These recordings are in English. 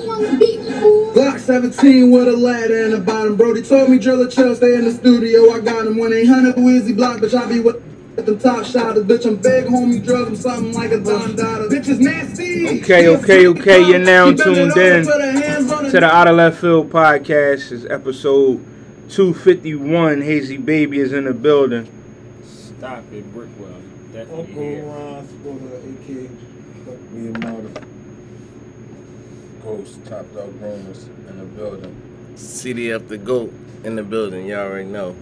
Glock 17 with a ladder in the bottom. Brody told me drill a chill, stay in the studio. I got him 1 800 Wheezy Block, bitch. I be with the top shotters. Bitch, I'm big, homie. Drug him something like a Don Dada. Bitch is nasty. Okay, okay, okay. You're now tuned in to the Out of Left Field podcast. Is episode 251. Hazy Baby is in the building. Stop it, Brickwell. You Definitely Uncle here. Ron, supporter of AK, me and Marta. Ghost, top dog groomers in the building. CDF the GOAT in the building. Y'all already know.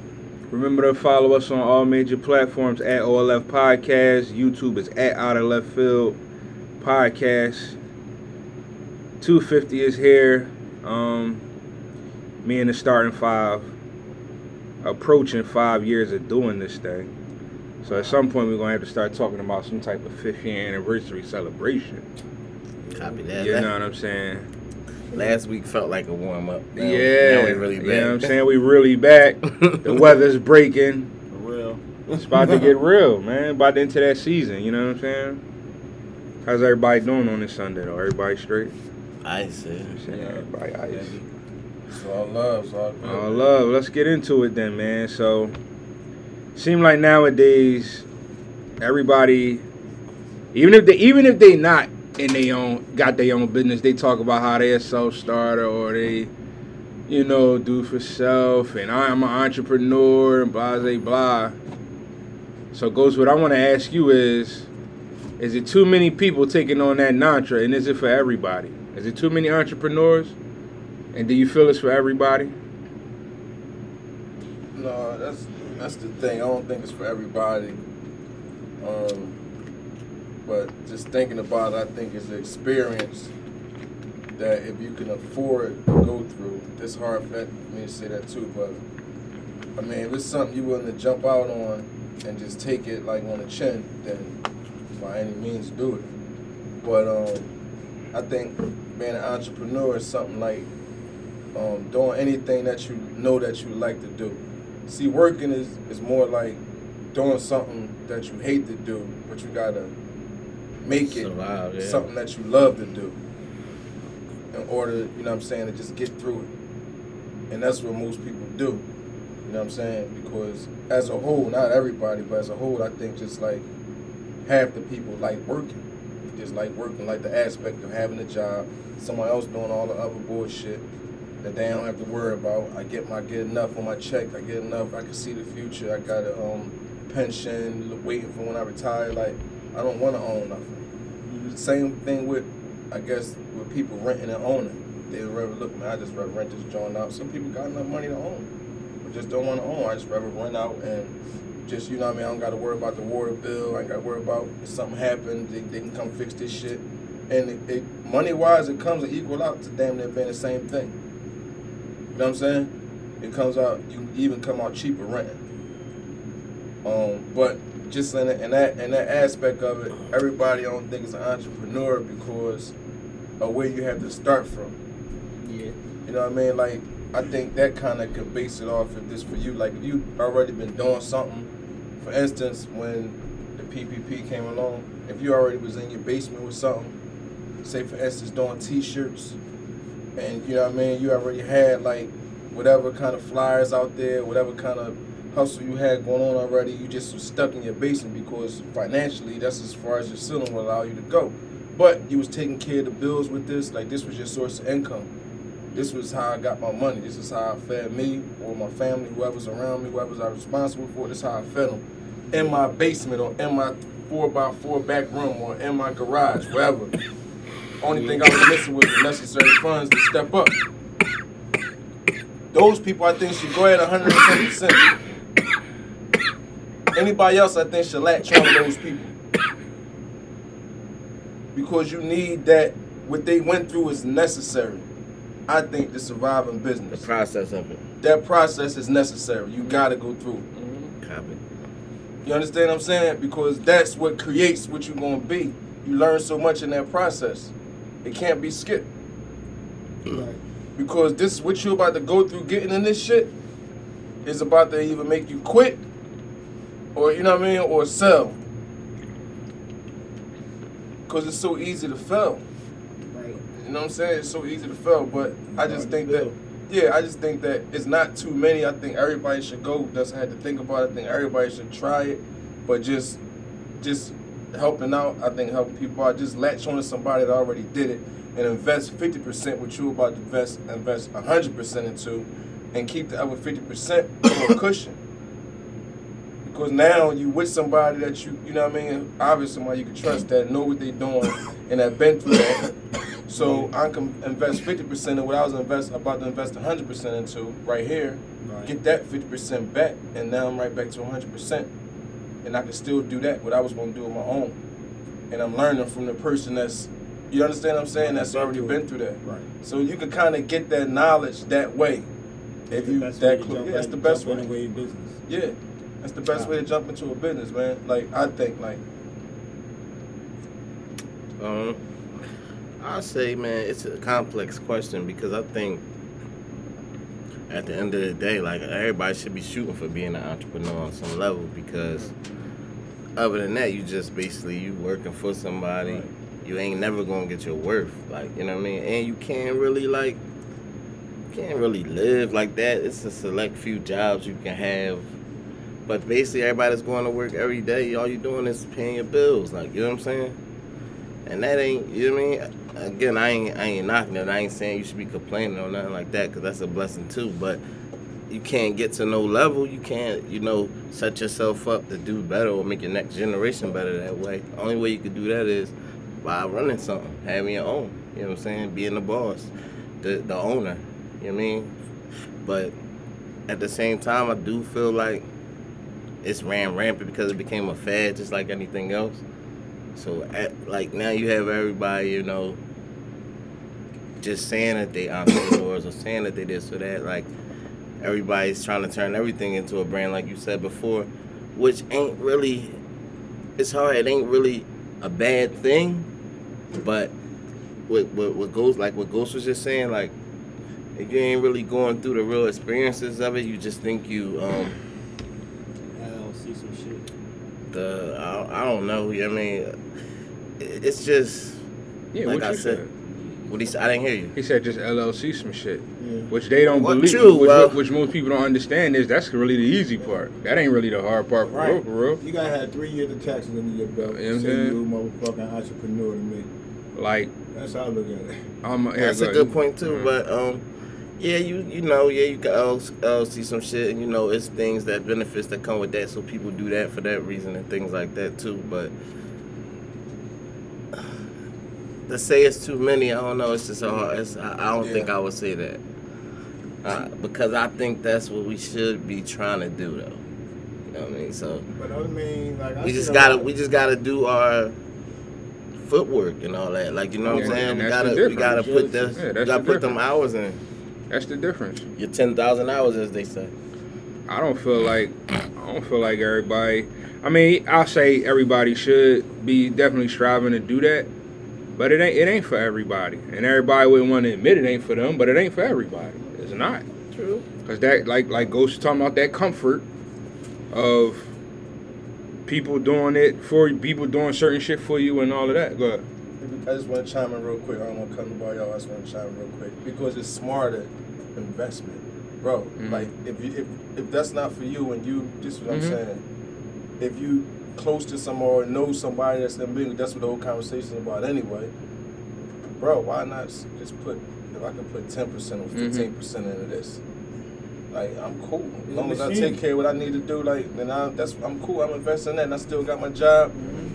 Remember to follow us on all major platforms at OLF Podcast. YouTube is at Out of Left Field Podcast. 250 is here. Um, me and the starting five, approaching five years of doing this thing. So at some point we're gonna have to start talking about some type of fifth year anniversary celebration. Copy that. You know what I'm saying? Last week felt like a warm up. Yeah. Now we really You back. know what I'm saying? We really back. the weather's breaking. For real. It's about to get real, man. About to enter that season, you know what I'm saying? How's everybody doing on this Sunday though? Everybody straight? I see. I'm saying everybody ice. It's all love, it's all good. All love. Let's get into it then, man. So seem like nowadays everybody even if they even if they not in their own got their own business, they talk about how they a self starter or they you know, do for self and I'm an entrepreneur and blah blah blah. So Ghost what I want to ask you is is it too many people taking on that mantra and is it for everybody? Is it too many entrepreneurs? And do you feel it's for everybody? No, that's that's the thing. I don't think it's for everybody. Um, but just thinking about it, I think it's an experience that if you can afford to go through, it's hard for me to say that too. But I mean, if it's something you're willing to jump out on and just take it like on the chin, then by any means do it. But um, I think being an entrepreneur is something like um, doing anything that you know that you like to do. See, working is, is more like doing something that you hate to do, but you gotta make it Survive, yeah. something that you love to do in order, you know what I'm saying, to just get through it. And that's what most people do. You know what I'm saying? Because as a whole, not everybody, but as a whole, I think just like half the people like working. Just like working, like the aspect of having a job, someone else doing all the other bullshit that they don't have to worry about. I get my get enough on my check. I get enough. I can see the future. I got a um, pension waiting for when I retire. Like I don't want to own nothing. Same thing with, I guess, with people renting and owning. They rather look, man. I just rather rent this joint out. Some people got enough money to own, but just don't want to own. I just rather rent out and just you know what I mean. I don't got to worry about the water bill. I ain't got to worry about if something happened. They, they can come fix this shit. And it, it money wise, it comes to equal out to damn near being the same thing. You know what I'm saying? It comes out. You even come out cheaper renting. Um, but just in, in that in that aspect of it, everybody I don't think is an entrepreneur because of where you have to start from. Yeah. You know what I mean? Like I think that kind of could base it off of this for you. Like if you already been doing something. For instance, when the PPP came along, if you already was in your basement with something, say for instance doing T-shirts, and you know what I mean, you already had like whatever kind of flyers out there, whatever kind of hustle you had going on already, you just stuck in your basement because financially that's as far as your ceiling will allow you to go. But you was taking care of the bills with this, like this was your source of income. This was how I got my money. This is how I fed me or my family, whoever's around me, whoever's I responsible for. This is how I fed them. In my basement or in my four by four back room or in my garage, wherever. Only thing I was missing was the necessary funds to step up. Those people I think should go ahead 110%. Anybody else I think should latch on those people. Because you need that, what they went through is necessary. I think to survive in The business. process of it. That process is necessary. You gotta go through. Mm-hmm. Copy. You understand what I'm saying? Because that's what creates what you're gonna be. You learn so much in that process. It can't be skipped. Right. Because this what you're about to go through getting in this shit is about to either make you quit or you know what I mean, or sell. Cause it's so easy to fail. Right. And know what I'm saying? It's so easy to fail, but I just think that, yeah, I just think that it's not too many. I think everybody should go. Doesn't have to think about it. I think everybody should try it, but just, just helping out. I think helping people out. Just latch on to somebody that already did it and invest 50% what you about to invest, invest 100% into, and keep the other 50% for a cushion. Because now you with somebody that you, you know what I mean, obviously somebody you can trust that know what they doing and have been through that. So I can invest 50% of what I was invest about to invest 100% into right here, Right. get that 50% back, and now I'm right back to 100%. And I can still do that, what I was going to do on my own. And I'm learning from the person that's, you understand what I'm saying, that's already been through that. Right. So you can kind of get that knowledge that way. If you That's that yeah, that's the best way. in the way of business. Yeah, that's the best way to jump into a business, man. Like I think, like Um, I say, man, it's a complex question because I think at the end of the day, like everybody should be shooting for being an entrepreneur on some level because other than that, you just basically you working for somebody. Right. You ain't never gonna get your worth, like you know what I mean. And you can't really like, you can't really live like that. It's a select few jobs you can have. But basically, everybody's going to work every day. All you're doing is paying your bills, like you know what I'm saying. And that ain't, you know what I mean? Again, I ain't, I ain't knocking it. I ain't saying you should be complaining or nothing like that, because that's a blessing too. But you can't get to no level. You can't, you know, set yourself up to do better or make your next generation better that way. The only way you could do that is by running something, having your own. You know what I'm saying? Being the boss, the the owner. You know what I mean? But at the same time, I do feel like it's ran rampant because it became a fad, just like anything else. So, at, like now, you have everybody, you know, just saying that they entrepreneurs or saying that they this or that. Like everybody's trying to turn everything into a brand, like you said before, which ain't really. It's hard. It ain't really a bad thing, but what what what goes like what Ghost was just saying, like if you ain't really going through the real experiences of it, you just think you um I'll see some shit. The I, I don't know. You know what I mean, it's just Yeah, like what I you said. said? What he said, I didn't hear you. He said just LLC some shit, Yeah. which they don't Well, believe. true, which, well- which most people don't understand is that's really the easy part. That ain't really the hard part for real, for real. You gotta have three years of taxes under your belt. You know what I'm saying? you motherfucking entrepreneur to me. Like, That's how I look at it. I'm. here, That's a good point too. Mhm. But um, yeah, you you know, yeah, you can LLC some shit, and you know, it's things that benefits that come with that. So people do that for that reason and things like that too. But to say it's too many, I don't know. It's just a hard. It's, I, I don't think I would say that uh, because I think that's what we should be trying to do, though. You know what I mean? So But I mean, like I we just gotta we just gotta do our footwork and all that. Like you know what I'm saying? We gotta we gotta put the Yeah, we gotta put them hours in. That's the difference. Your ten thousand hours, as they say. I don't feel like I don't feel like everybody. I mean, I'll say everybody should be definitely striving to do that, but it ain't it ain't for everybody, and everybody wouldn't want to admit it ain't for them, but it ain't for everybody. It's not True. because that like like Ghost was talking about that comfort of people doing it for people doing certain shit for you and all of that. Go ahead. I just want to chime in real quick. I don't want to come to bar y'all. I just want to chime in real quick because it's smarter investment, bro. Mhm. Like if you if if that's not for you and you, this is what Mhm. I'm saying. If you close to someone or know somebody that's in business, that's what the whole conversation is about anyway. Bro, why not just put if I can put ten percent or Mhm. 15 percent into this? Like I'm cool as long as I take care of what I need to do. Like then I that's I'm cool. I'm investing in that, and I still got my job.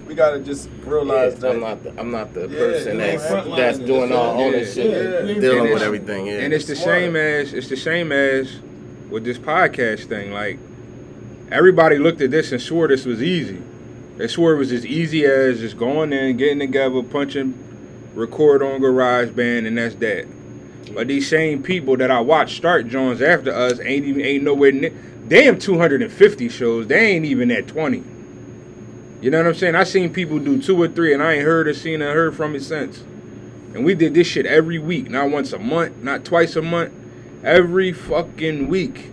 We gotta just realize Yeah, that. I'm not the, I'm not the Yeah, person you that's that's doing all Yeah. ownership, Yeah. dealing with everything. Yeah. And it's the Smart. same as it's the same as with this podcast thing. Like everybody looked at this and swore this was easy. They swore it was as easy as just going in, getting together, punching, record on GarageBand, and that's that. But these same people that I watch start Jones after us ain't even ain't nowhere near. Damn, 250 shows. They ain't even at 20. You know what I'm saying? I seen people do two or three, and I ain't heard or seen or heard from it since. And we did this shit every week, not once a month, not twice a month, every fucking week.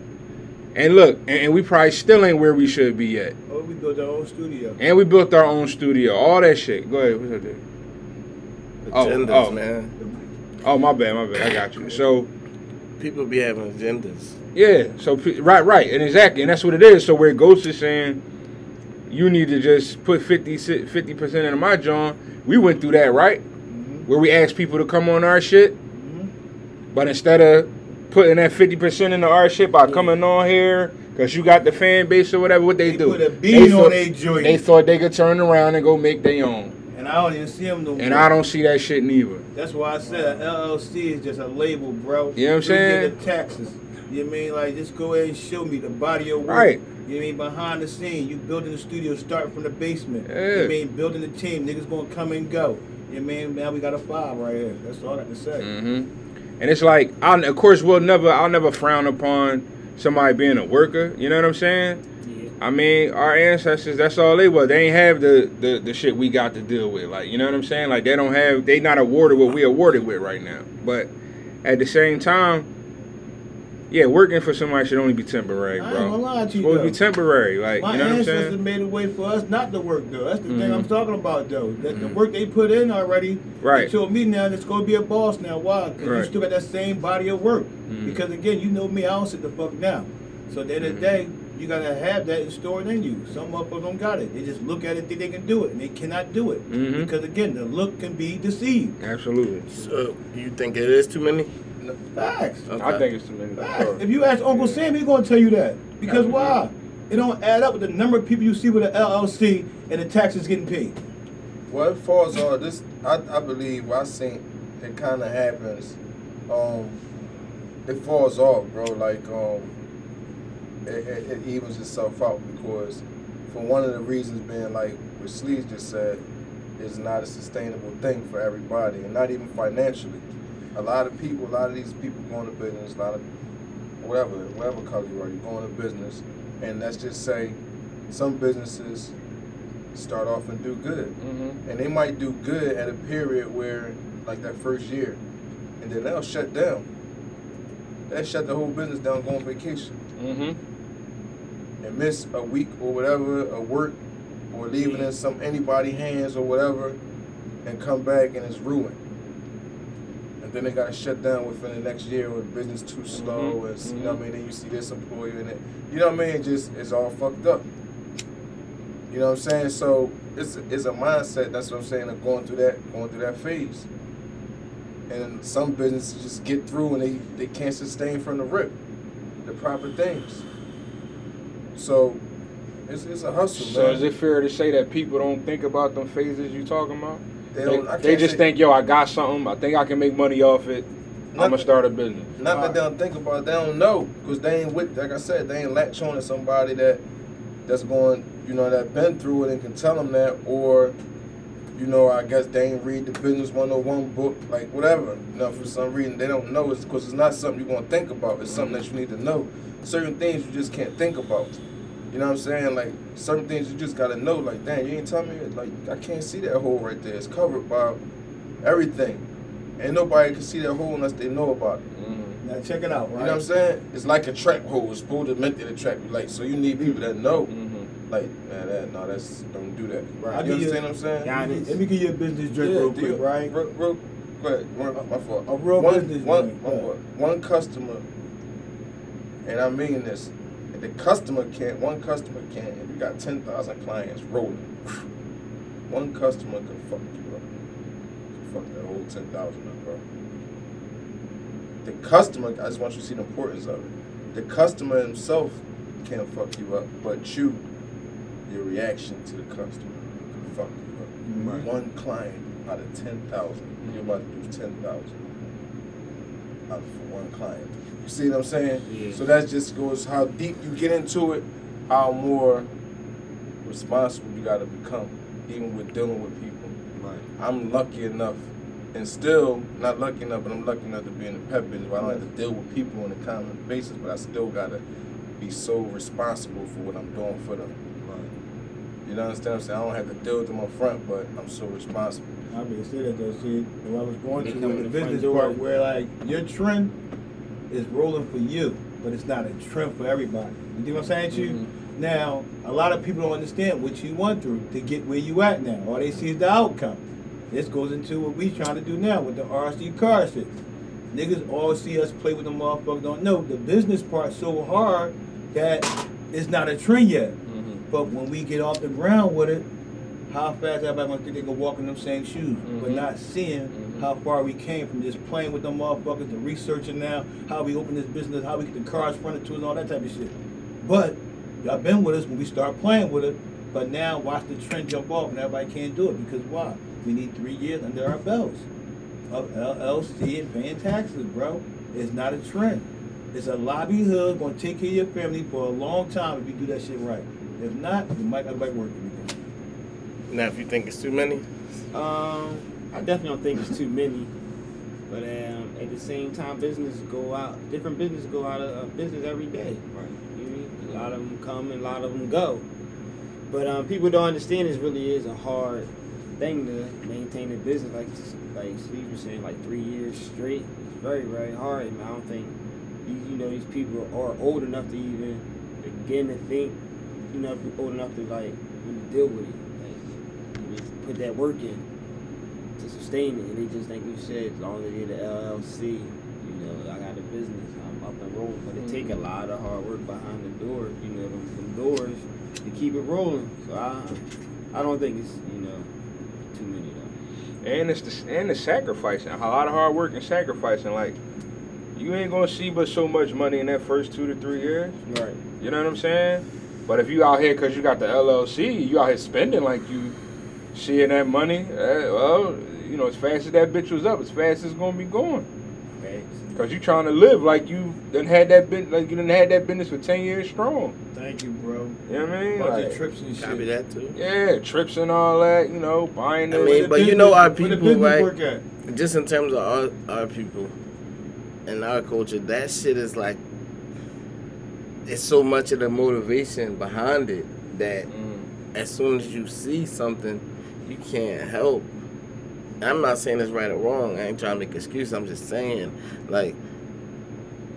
And look, and, and we probably still ain't where we should be yet. Oh, we built our own studio. And we built our own studio, all that shit. Go ahead, what's up there? Oh, Agendas, oh. man. Oh my bad, my bad. I got you. So People be having agendas. yeah, so right, right, and exactly, and that's what it is. So where Ghost is saying you need to just put 50 percent into my joint. We went through that, right? Mm-hmm. Where we asked people to come on our shit, mm-hmm. but instead of putting that 50 percent into our shit by coming on here. Cause you got the fan base or whatever, what they, They do? put a thought- on their joint. They thought they could turn around and go make their own, And I don't even see them no more. and I don't see that shit neither. That's why I said a LLC is just a label, bro. You know what I'm saying? get the taxes. You know what I mean? Like, just go ahead and show me the body of work. Right. You know what I mean? Behind the scene, you building the studio, starting from the basement. You know I mean? Building the team. Niggas gonna come and go. You know I mean? Now we got a five right here. That's all I got to say. hmm And it's like, I, of course, we'll never, I'll never frown upon somebody being a worker. You know what I'm saying? I mean, our ancestors, that's all they were. They ain't have the, the the shit we got to deal with. Like, you know what I'm saying? Like, they don't have, they not awarded what we awarded with right now. But at the same time, yeah, working for somebody should only be temporary, I ain't bro. gonna lie to you, supposed to be temporary. Like, My you know what I'm ancestors saying? made a way for us not to work though. That's the thing Mhm. I'm talking about though. That the Mhm. work they put in already. Right. They told me now that's gonna be a boss now. Why? Because Right. you still got that same body of work. Mhm. Because again, you know me, I don't sit the fuck down. So at the end of the Mhm. day, you gotta have that and store it in you. Some motherfuckers don't got it. They just look at it, think they can do it, and they cannot do it. Mhm. Because again, the look can be deceived. Absolutely. So you think it is too many? Facts. Okay. I think it's too many. Facts. If you ask Uncle Sam, he's gonna tell you that. Because why? It don't add up with the number of people you see with an LLC and the taxes getting paid. Well, it falls on this. I, I believe I seen it kind of happens. Um, it falls off, bro. Like um, it, it, it evens itself out because for one of the reasons being like what Sleeves just said, is not a sustainable thing for everybody, and not even financially. A lot of people, a lot of these people going to business, a lot of whatever, whatever color you are, you going to business, and let's just say some businesses start off and do good. Hmm and they might do good at a period where, like that first year, and then they'll shut down. They'll shut the whole business down, go on vacation, hmm and miss a week or whatever of work, or leave it in some anybody hands or whatever, and come back and it's ruined. And then they gotta shut down within the next year when business too slow, Mhm, and you know what I mhm. mean. Then you see this employer and it, you know what I mean. Just it's all fucked up. You know what I'm saying? So it's it's a mindset. That's what I'm saying. Of going through that going through that phase. And some businesses just get through and they they can't sustain from the rip the proper things. So it's it's a hustle, So man. is it fair to say that people don't think about them phases you talking about? They They, don't- I they just say- think, yo, I got something. I think I can make money off it. I'm gonna start a business. Not that they don't think about it, they don't know. Because they ain't with, like I said, they ain't latch on to somebody that that's going, you know, that been through it and can tell them that. Or, you know, I guess they ain't read the Business 101 book, like whatever. You know, for some reason they don't know. It's because it's not something you're going to think about. It's something mm-hmm. that you need to know. Certain things you just can't think about. You know what I'm saying? Like, certain things you just got to know. Like, damn, you ain't telling me, like, I can't see that hole right there. It's covered by everything. Ain't nobody can see that hole unless they know about it. Mm-hmm. Now check it out, right? You know what I'm saying? It's like a trap hole. It's supposed to meant to trap you. Like, so you need people that know. Mm-hmm. Like, man, that no, that's don't do that. Right. You I'll give you- understand what I'm saying? Let me- Let me give you a business drink Yeah, real do quick, you- right? Real, real, go. One, my fault. A real one, business one, drink, one, yeah. fault. one customer, and I mean this. If the customer can't, one customer can't. If you got ten thousand clients rolling, one customer can fuck you up. Fuck that whole ten thousand up, bro. The customer, I just want you to see the importance of it. The customer himself can't fuck you up, but you, your reaction to the customer can fuck you up. Right. One client out of ten thousand, you're about to do ten thousand out for one client. You see what I'm saying? Yeah. So that just goes how deep you get into it, how more responsible you got to become, even with dealing with people. Right. I'm lucky enough, and still not lucky enough, but I'm lucky enough to be in the pep business where I don't have to deal with people on a common basis, but I still gotta be so responsible for what I'm doing for them. Right. You know what I'm saying? I don't have to deal with them up front, but I'm so responsible. I mean, say that though. See, what I was going to come in in the the business door. part where like your trend is rolling for you, but it's not a trend for everybody. You know what I'm saying to you? Mm-hmm. Now, a lot of people don't understand what you went through to get where you at now. All they see is the outcome. This goes into what we trying to do now with the RC car shit. Niggas all see us play with the motherfuckers. Don't know the business part so hard that it's not a trend yet. Mhm. But when we get off the ground with it, how fast everybody gonna think they can walk in them same shoes? But Mhm. not seeing. How far we came from just playing with them motherfuckers to researching now how we open this business, how we get the cars fronted to us, and all that type of shit. But y'all been with us when we start playing with it. But now watch the trend jump off and everybody can't do it because why? We need three years under our belts of LLC and paying taxes, bro. It's not a trend. It's a livelihood gonna take care of your family for a long time if you do that shit right. If not, you might not like work every day. Now, if you think it's too many, Um, I definitely don't think it's too many, but um, at the same time, businesses go out. Different businesses go out of uh, business every day. Right. You know what I mean? A lot of them come and a lot of them go. But um, people don't understand this really is a hard thing to maintain a business like like Steve was saying, like three years straight. It's very very hard, and I don't think you, you know these people are old enough to even begin to think. You know, old enough to like deal with it. Like, put that work in to sustain it, and they just like you said, as long as they get the LLC, you know, I got a business, I'm up and rolling. But it mm-hmm. take a lot of hard work behind the door, you know, them, them doors to keep it rolling. So I, I don't think it's you know too many though. And it's the and the sacrificing. A lot of hard work and sacrificing. Like you ain't gonna see but so much money in that first two to three years. Right. You know what I'm saying? But if you out here because you got the LLC, you out here spending like you seeing that money. eh, well, you know, as fast as that bitch was up, as fast as it's gonna be going. Facts. Cause you trying to live like you done had that bit like you done had that business for ten years strong. Thank you, bro. You know what I mean? Bunch of Like, trips and copy that too. yeah, trips and all that. You know, buying. I the- mean, but you know our people, right? work at? Just in terms of our, our people and our culture, that shit is like, it's so much of the motivation behind it that Mm. as soon as you see something, you can't help. I'm not saying it's right or wrong. I ain't trying to make excuses. I'm just saying, like,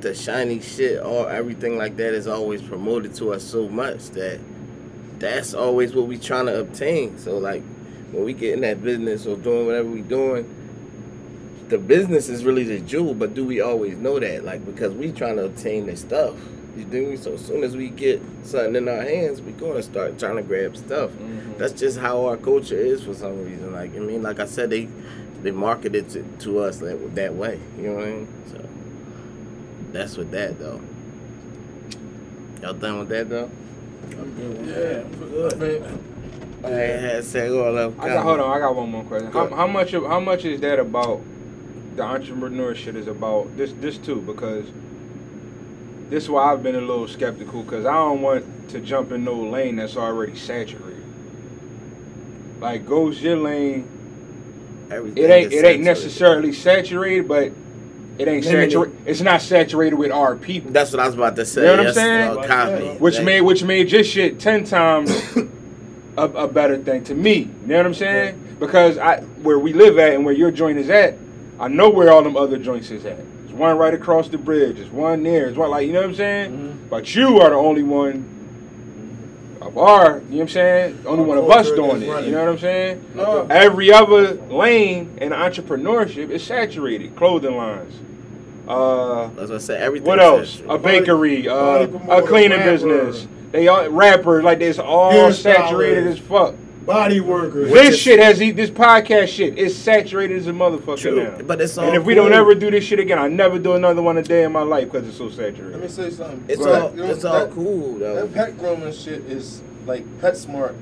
the shiny shit or everything like that is always promoted to us so much that that's always what we trying to obtain. So, like, when we get in that business or doing whatever we doing, the business is really the jewel. But do we always know that? Like, because we trying to obtain this stuff. You do. So as soon as we get something in our hands, we gonna start trying to grab stuff. Mhm. That's just how our culture is for some reason. Like I mean, like I said, they they marketed to, to us that that way. You know what I mean? So that's with that though. Y'all done with that though? Yeah, Good. man. I had said all up. I hold on. I got one more question. How, how much of how much is that about the entrepreneur shit is about this this too because this is why I've been a little skeptical because I don't want to jump in no lane that's already saturated. Like Ghost your lane. Everything It ain't is it ain't necessarily saturated, but it ain't saturated. It's not saturated with our people. That's what I was about to say. You know what I'm Yes, saying? uh, copy. which That- made which made this shit ten times a, a better thing to me. You know what I'm saying? Because I where we live at and where your joint is at, I know where all them other joints is at. One right across the bridge. There's one there. There's one like you know what I'm saying. Mm-hmm. But you are the only one of our. You know what I'm saying? Only Our one of us doing it. running. You know what I'm saying? No. Every other lane in entrepreneurship is saturated. Clothing lines. Uh, That's what I said. Everything. what else? saturated. A bakery, uh, body a cleaning rapper. business. They all rappers like this, all saturated as fuck. Body workers. this is- shit has e- this podcast shit is saturated as a motherfucker True, now. but it's all and if we don't ever do this shit again, I never do another one a day in my life because it's so saturated. Let me say something. It's Right. all You know, it's all cool though. That pet grooming shit is like PetSmart,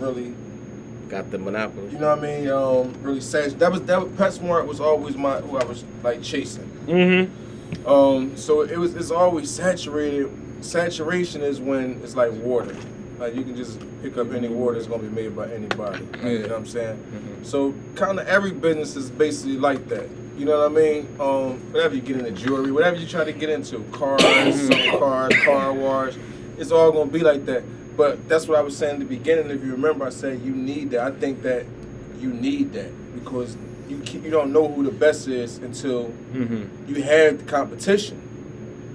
really. Got the monopoly. You know what I mean? Um, really sad. That was that. Was, PetSmart was always my who I was like chasing. Mm-hmm. Um, so it was it's always saturated. Saturation is when it's like water. Like you can just pick up any water that's gonna be made by anybody. You know what I'm saying? Mhm. So kind of every business is basically like that. You know what I mean? Um, whatever you get into jewelry, whatever you try to get into, cars, some cars, car wash, it's all gonna be like that. But that's what I was saying in the beginning. If you remember, I said you need that. I think that you need that because you you don't know who the best is until Mm-hmm. you have the competition.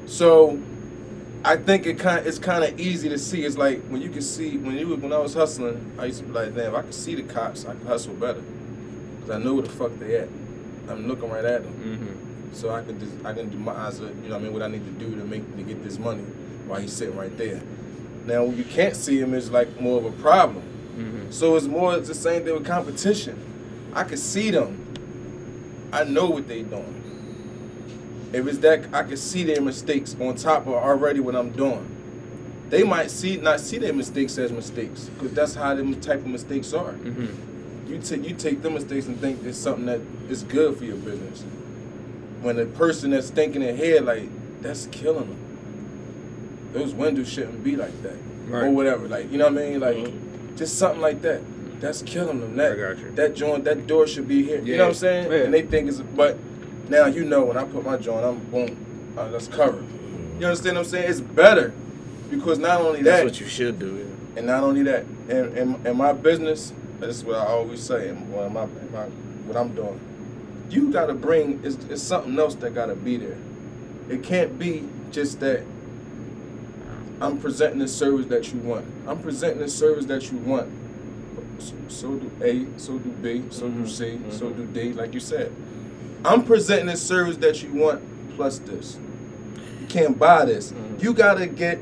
So I think it kind it's kind of easy to see. It's like when you can see when you when I was hustling, I used to be like, damn, if I could see the cops, I could hustle better. because I know where the fuck they at. I'm looking right at them. Mm-hmm. So I can just I can do my eyes, you know what I mean, what I need to do to make to get this money while he's sitting right there. Now when you can't see him is like more of a problem. Mm-hmm. So it's more it's the same thing with competition. I can see them. I know what they doing. If it's that I can see their mistakes on top of already what I'm doing. They might see not see their mistakes as mistakes because that's how them type of mistakes are. Mm-hmm. You take you take them mistakes and think it's something that is good for your business. When the person that's thinking ahead like that's killing them. Those windows shouldn't be like that Right. or whatever. Like you know what I mean? Like just something like that. That's killing them. That I got you. that joint that door should be here. You know what I'm saying? Yeah. And they think it's but now you know when I put my joint, I'm boom, uh, that's covered. You understand what I'm saying? It's better because not only that. That's that, what you should do. and not only that, in, in, in my business, this is what I always say, in, what, my, in my, what I'm doing. You gotta bring, it's, it's something else that gotta be there. It can't be just that I'm presenting the service that you want. I'm presenting the service that you want. So, so do A, so do B, so do C, so do D, like you said. I'm presenting the service that you want plus this. You can't buy this. You gotta get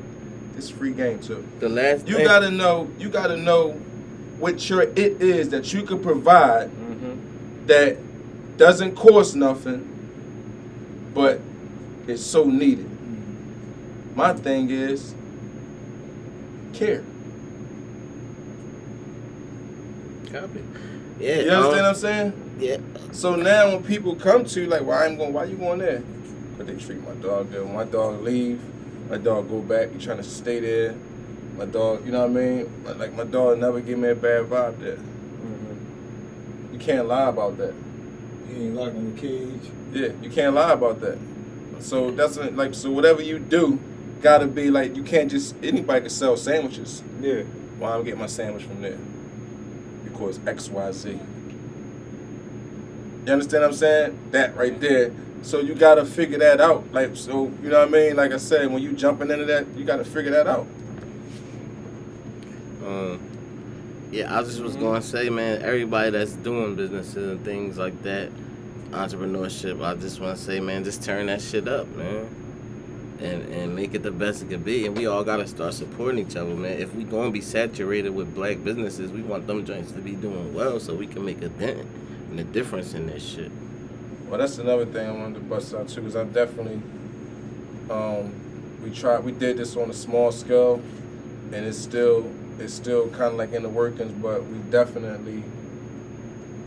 this free game too. The last You thing- gotta know. You gotta know what your it is that you can provide Mhm. that doesn't cost nothing, but is so needed. My thing is care. Copy. Yeah. You understand what um, I'm saying? Yeah. So now when people come to you, like, why I'm going? Why you going there? Cause they treat my dog good. When my dog leave, my dog go back. He trying to stay there. My dog, you know what I mean? Like my dog never give me a bad vibe there. You can't lie about that. He ain't locked in the cage. Yeah, you can't lie about that. So that's a, like so whatever you do, gotta be like you can't just anybody can sell sandwiches. Yeah. Why I'm getting my sandwich from there? Because X Y Z. You understand what I'm saying? That right there. So you gotta figure that out. Like so, you know what I mean? Like I said, when you jumping into that, you gotta figure that out. Um, yeah, I just was gonna say, man, everybody that's doing businesses and things like that, entrepreneurship, I just wanna say, man, just turn that shit up, man. And and make it the best it could be. And we all gotta start supporting each other, man. If we gonna be saturated with black businesses, we want them joints to be doing well so we can make a dent and a difference in this shit. Well, that's another thing I wanted to bust out too, because I definitely, um, we tried, we did this on a small scale, and it's still, it's still kind of like in the workings, but we definitely,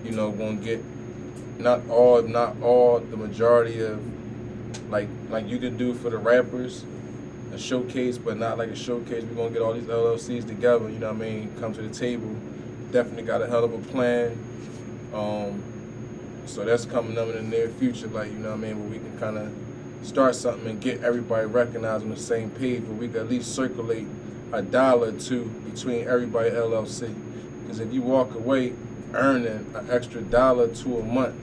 you know, gonna get, not all, not all, the majority of, like, like you could do for the rappers, a showcase, but not like a showcase. We're gonna get all these LLCs together, you know what I mean? Come to the table. Definitely got a hell of a plan. Um, so that's coming up in the near future, like you know what I mean, where we can kind of start something and get everybody recognized on the same page, where we can at least circulate a dollar or two between everybody LLC. Because if you walk away earning an extra dollar to a month,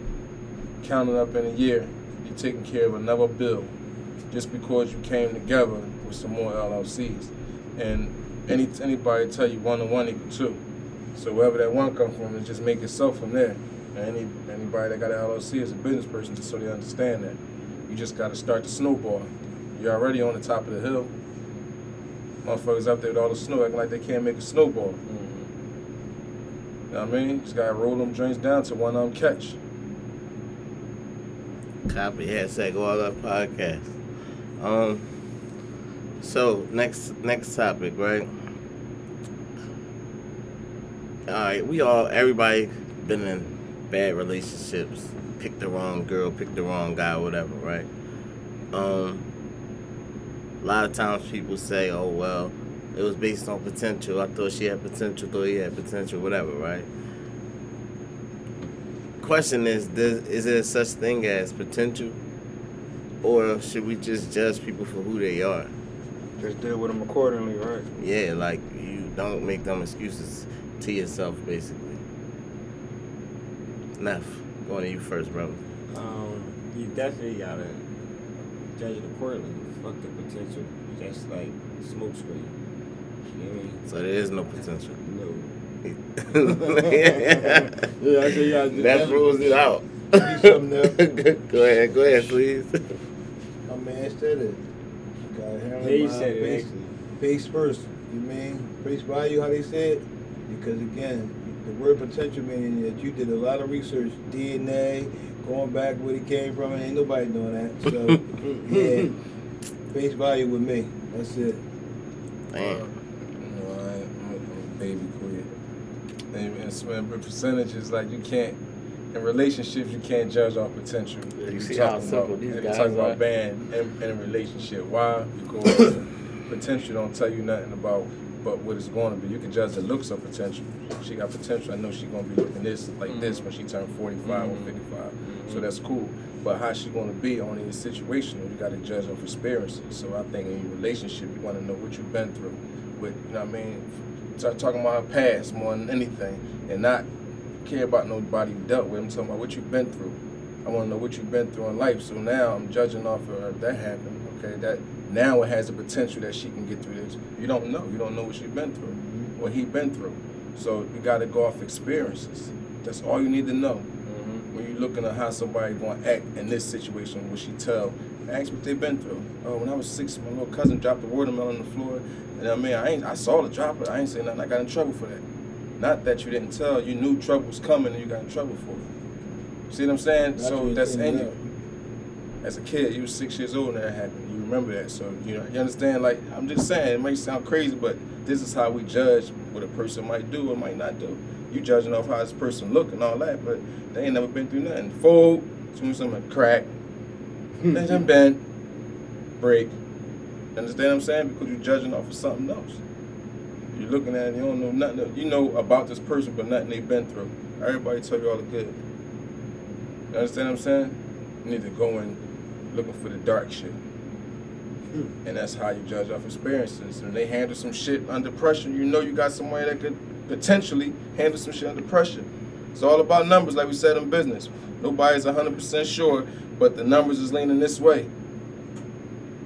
counting up in a year, taking care of another bill, just because you came together with some more LLCs. And any anybody tell you one and one equal two. So wherever that one come from, is just make yourself from there. And any anybody that got an LLC is a business person, just so they understand that. You just got to start the snowball. You're already on the top of the hill. Motherfuckers up there with all the snow acting like they can't make a snowball. Mm-hmm. You know what I mean? Just gotta roll them joints down to one of them catch. Copy hashtag all that podcast. Um. So next next topic, right? All right, we all everybody been in bad relationships. Pick the wrong girl, pick the wrong guy, whatever, right? Um. A lot of times people say, "Oh well, it was based on potential. I thought she had potential, thought he had potential, whatever," right? Question is does, is there such thing as potential or should we just judge people for who they are Just deal with them accordingly, right? yeah like you don't make them excuses to yourself basically Neff, going to you first brother Um, you definitely gotta judge it accordingly. Fuck the potential. That's like smoke screen. You know what I mean? so there is no potential No. That Yeah, I say yeah. rules it out. Need something else. go ahead, go ahead, please. My man said it. Got handle Yeah, you my said it, base, actually. base first. You mean face value? How they said? Because again, the word potential meaning that you did a lot of research, DNA, going back where he came from, and ain't nobody doing that. So yeah, face value with me. That's it. Damn. You know, I ain't, I'm, a- I'm a baby quit. And, and it's- man, but percentages, like you can't, in relationships, you can't judge off potential. You We see how simple about, these we guys talking are? about band in, in a relationship. Why? Because potential don't tell you nothing about but what it's going to be. You can judge the looks of potential. She got potential. I know she's going to be looking this like this mm-hmm. when she turned 45 or mm-hmm. 55. So mm-hmm. that's cool. But how she going to be only is situational. You got to judge off experiences. So I think in your relationship, you want to know what you've been through. With you know what I mean, start talking about her past more than anything, and not care about nobody you dealt with. I'm talking about what you've been through. I want to know what you've been through in life. So now I'm judging off of that happened. Okay, that now it has the potential that she can get through this. You don't know. You don't know what she's been through, mm-hmm. what he's been through. So you got to go off experiences. That's all you need to know. Mm-hmm. When you're looking at how somebody going to act in this situation, what she tell, ask what they've been through. Oh, when I was six, my little cousin dropped a watermelon on the floor, and I mean, I ain't, I saw the drop, it. I ain't saying nothing. I got in trouble for that. Not that you didn't tell. You knew trouble was coming, and you got in trouble for it. See what I'm saying? So that's in you. As a kid, you was six years old when that happened. You remember that, so you know you understand. Like I'm just saying, it might sound crazy, but this is how we judge what a person might do or might not do. You judging off how this person look and all that, but they ain't never been through nothing. Fold, doing something crack, then bend, break. Understand what I'm saying? Because you're judging off of something else. You're looking at it, you don't know nothing. You know about this person, but nothing they've been through. Everybody tell you all the good. You understand what I'm saying? You need to go in looking for the dark shit. Hmm. And that's how you judge off experiences. When they handle some shit under pressure, you know you got somebody that could potentially handle some shit under pressure. It's all about numbers, like we said in business. Nobody's 100% sure, but the numbers is leaning this way.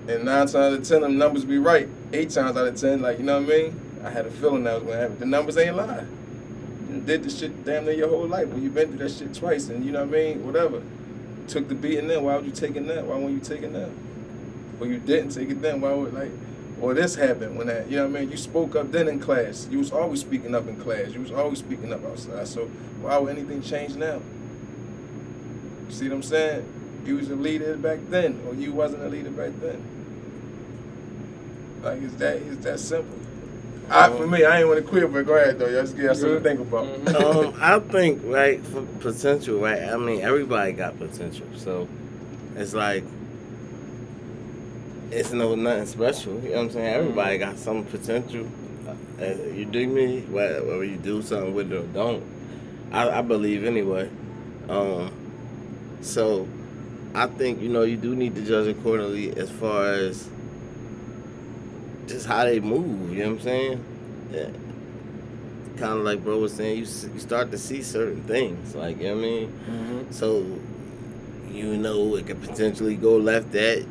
And nine times out of ten, them numbers be right. Eight times out of ten, like, you know what I mean? I had a feeling that was to happen. The numbers ain't lie. You did the shit damn near your whole life. Well, you've been through that shit twice, and you know what I mean? Whatever. Took the beating then. Why would you taking that? Why weren't you taking that? Well, you didn't take it then. Why would, like, or this happened when that, you know what I mean? You spoke up then in class. You was always speaking up in class. You was always speaking up outside. So why would anything change now? You see what I'm saying? You was a leader back then, or you wasn't a leader back then. Like it's that it's that simple. I, for me, I ain't want to quit, but go ahead though. Y'all just give something to think about. um, I think like for potential, right? I mean, everybody got potential, so it's like it's no nothing special. You know what I'm saying? Everybody got some potential. Uh, you dig me? Whether whether you do something with it or don't, I, I believe anyway. Um, so I think you know you do need to judge accordingly as far as just how they move. You know what I'm saying? Yeah kind of like bro was saying, you you start to see certain things, like you know what I mean. Mm-hmm. So you know it could potentially go left at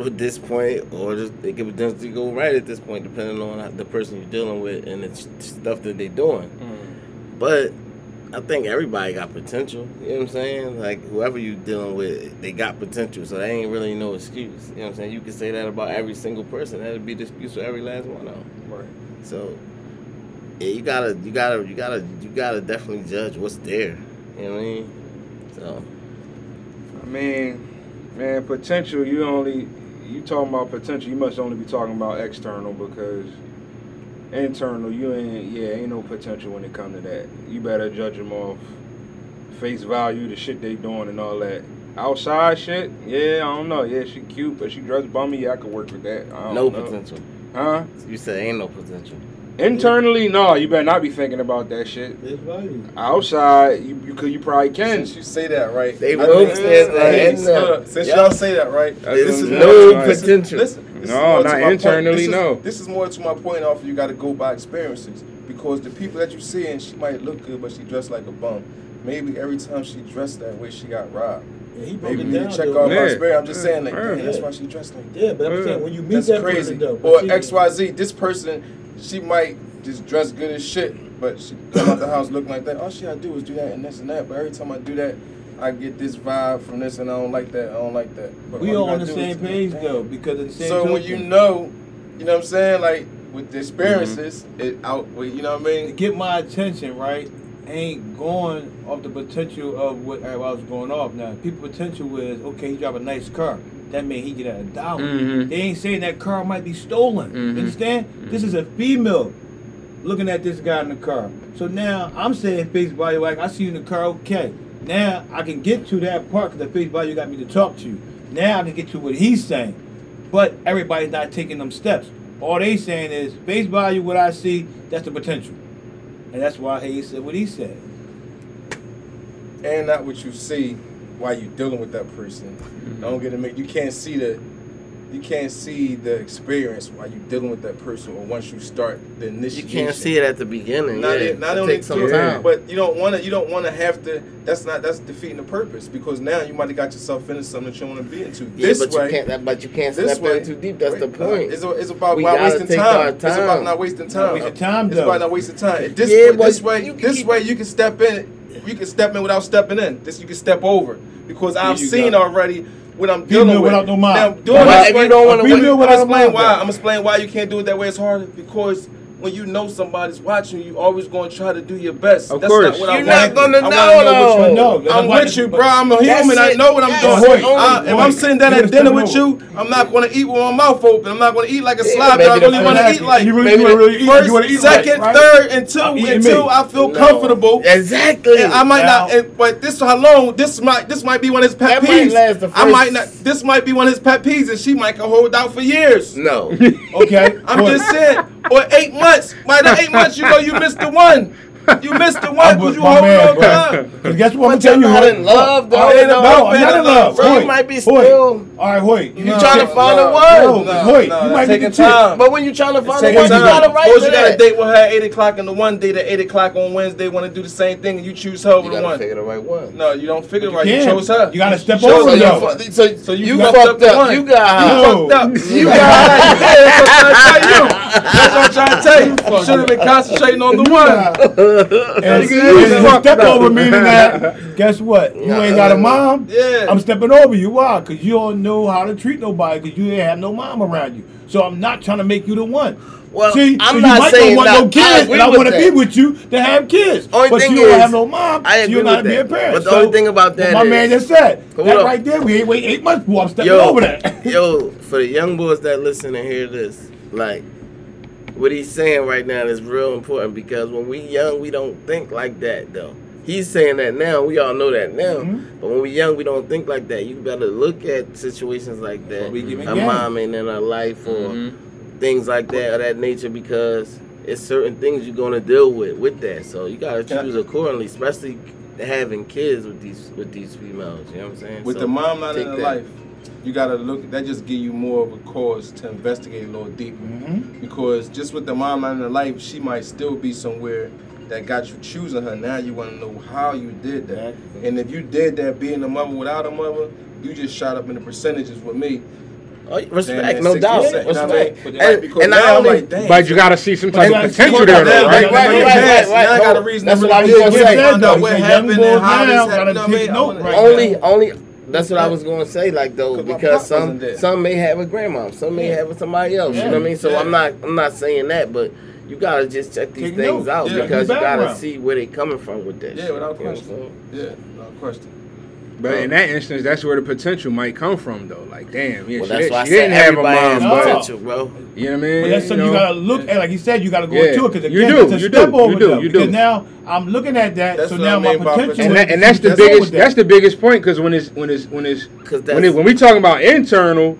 at this point, or just, it could potentially go right at this point, depending on how- the person you're dealing with and the stuff that they're doing. Mm-hmm. But I think everybody got potential. You know what I'm saying? Like whoever you dealing with, they got potential. So they ain't really no excuse. You know what I'm saying? You can say that about every single person. That'd be the excuse for every last one of them. Right. So yeah, you gotta, you gotta, you gotta, you gotta definitely judge what's there. You know what I mean? So I mean, man, potential. You only you talking about potential. You must only be talking about external because internal, you ain't. Yeah, ain't no potential when it come to that. You better judge them off face value, the shit they doing, and all that. Outside shit, yeah, I don't know. Yeah, she cute, but she dressed bummy. Yeah, I could work with that. I don't no know. potential. Huh? You said ain't no potential. Internally, no. You better not be thinking about that shit. It's. Outside, you you could you probably can. Since you say that, right? They I both think- said that, Hey, and, uh, Since yeah. y'all say that, right? That's This is what I'm no saying. Listen, potential. Listen, this is No, more to not my point. internally, This is- no. This is more to my point off. You got to go by experiences because the people that you see and she might look good, but she dressed like a bum. Maybe every time she dressed that way, she got robbed. Yeah, he broke Maybe it you need down. to check though. off Yeah. her experience. I'm just saying, like, Yeah. damn, that's why she dressed like that. Yeah, but I'm Yeah. saying when you meet That's that crazy. person though, Or see, X Y Z. This person, she might just dress good as shit, but she come out the house looking like that. All she gotta do is do that and this and that. But every time I do that, I get this vibe from this, and I don't like that. I don't like that. But We all all on the same is- page though, because of the same. So when you know, you know what I'm saying, like with the mm-hmm. experiences, it out. You know what I mean? get my attention, right, ain't going off the potential of what I was going off. Now, people potential is okay. He drive a nice car. That mean he get a dollar. Mhm. They ain't saying that car might be stolen. Mhm. You understand? This is a female looking at this guy in the car. So now I'm saying face value. Like I see you in the car. Okay. Now I can get to that part because the face value got me to talk to you. Now I can get to what he's saying. But everybody's not taking them steps. All they saying is face value. What I see, that's the potential. And that's why he said what he said. And not what you see while you're dealing with that person. Mm-hmm. Don't get it. mixed. You can't see the. You can't see the experience while you're dealing with that person, or once you start the initiative. You can't see it at the beginning. Not, yeah, it, not it only takes some to- time. but you don't want to. You don't want to have to. That's not. That's defeating the purpose because now you might have got yourself into something that you want to be into. yeah, this but way, you can't. That, but you can't this step way, in too deep. That's the Wait, point. It's, it's about We not gotta wasting take time. our It's about not wasting Not time. wasting time, It's about not wasting time. At This Yeah, way, this way, you can this way, you can step in. You can step in without stepping in. This you can step over because I've seen go. already what I'm Female dealing with. without no mind. Now, doing But this if way, you don't wanna I'm wait- without a explain mind, why. though. I'm gonna explain why you can't do it that way. It's hard because. When you know somebody's watching, you you always gonna try to do your best. Of That's course. not what I You're want. not gonna I wanna know, what you though. know. That's I'm why- with you, bro. I'm a That's human. I it. know what I'm Yes. doing. Wait, I- if. I'm sitting down at gotta dinner step with you, I'm not going to eat with my mouth open. I'm not going to eat like a Yeah, slob that maybe I the really want to first- eat like. You really, you wanna really eat, First, you wanna eat second, right, right? third, and two, I'm eating until meat. I feel No. comfortable. Exactly. And I might not, Now- and, but this how long? This might, this might be one of his pet That might peeves. last the I first- might not. This might be one of his pet peeves, and she might can hold out for years. no. Okay. I'm good. just saying, or eight months. By the eight months, you know you missed the one. You missed the one because you my hold man, on bro. time. Cause guess what? I'm But telling you, you're not Hoyt. in love, though. I ain't No, about- I'm man, not in no, love. bro. Hoyt, You might be Hoyt. still- All right, Hoyt. You know- trying to find a No, one. no, Hoyt, you might taking be the chick. time. But when you trying to find a Take one, you got to write Suppose to you got a date with her at 8 o'clock and the one date at 8 o'clock on Wednesday want to do the same thing and you choose her over You the gotta one. figure the right one. No, you don't figure it You right. You chose her. You gotta step chose over her. though. so, So you, you fucked, fucked up. the up. one. You got You fucked up. You got Yeah, that's what I'm trying to tell you. That's what I'm trying to tell you. Should have been concentrating on the one. And You step over meaning that. Guess what? You ain't got a mom. Yeah. I'm stepping over you. Why? Because you don't know how to treat nobody. Because you ain't have no mom around you. So I'm not trying to make you the one. Well, See, I'm so not might saying not want no I kids, and I want to be with you to have kids. Only but thing you don't have no mom. I so you're not with be a parent. But the So only thing about that my man is- just said that up. right there. We ain't wait eight months for. I'm stepping yo, over that. yo, for the young boys that listen and hear this, like what he's saying right now is real important because when we young, we don't think like that though. He's saying that now. We all know that now. Mhm. But when we young, we don't think like that. You better look at situations like that. we A mom and in her life or Mhm. things like that of that nature because it's certain things you're gonna deal with with that. So you gotta choose accordingly, especially having kids with these with these females. You know what I'm saying? With So the mom not in that. life, you gotta look. That just give you more of a cause to investigate a little deeper. Mhm. Because just with the mom in her life, she might still be somewhere that got you choosing her. Now you want to know how you did that. Exactly. And if you did that being a mother without a mother, you just shot up in the percentages with me. Oh, respect, no 60%, doubt, you know I mean? respect. And, and now I'm only, like. But you got to see some type of potential there, though, right, right? right, Right, right, right. I got a reason that's to what I was say. find out He what happened and how this happened. You know what I take mean? I note wanna- right only, only. That's what I was gonna say, like though, 'Cause because some some may have a grandma, some may Yeah. have somebody else. You know what I mean? So Yeah. I'm not I'm not saying that, but you gotta just check these Take things note. out Yeah. because you Keep gotta background. see where they coming from with this. Yeah, shit, without you know what I'm question. saying? Yeah, without question. But in that instance, that's where the potential might come from, though. Like, damn, yeah, Well, she, that's did, why I she said didn't have a mom, but potential, bro. you know what I mean? But that's something you, know? gotta look at, like you said, you gotta go Yeah. into it because You again, do, it's a you step do, over you do, though, you because do. now I'm looking at that, That's so now I my mean by potential. potential. and, that, and to that's the step biggest that. that's the biggest point because when it's when it's when it's Cause when, it, when we talking about internal,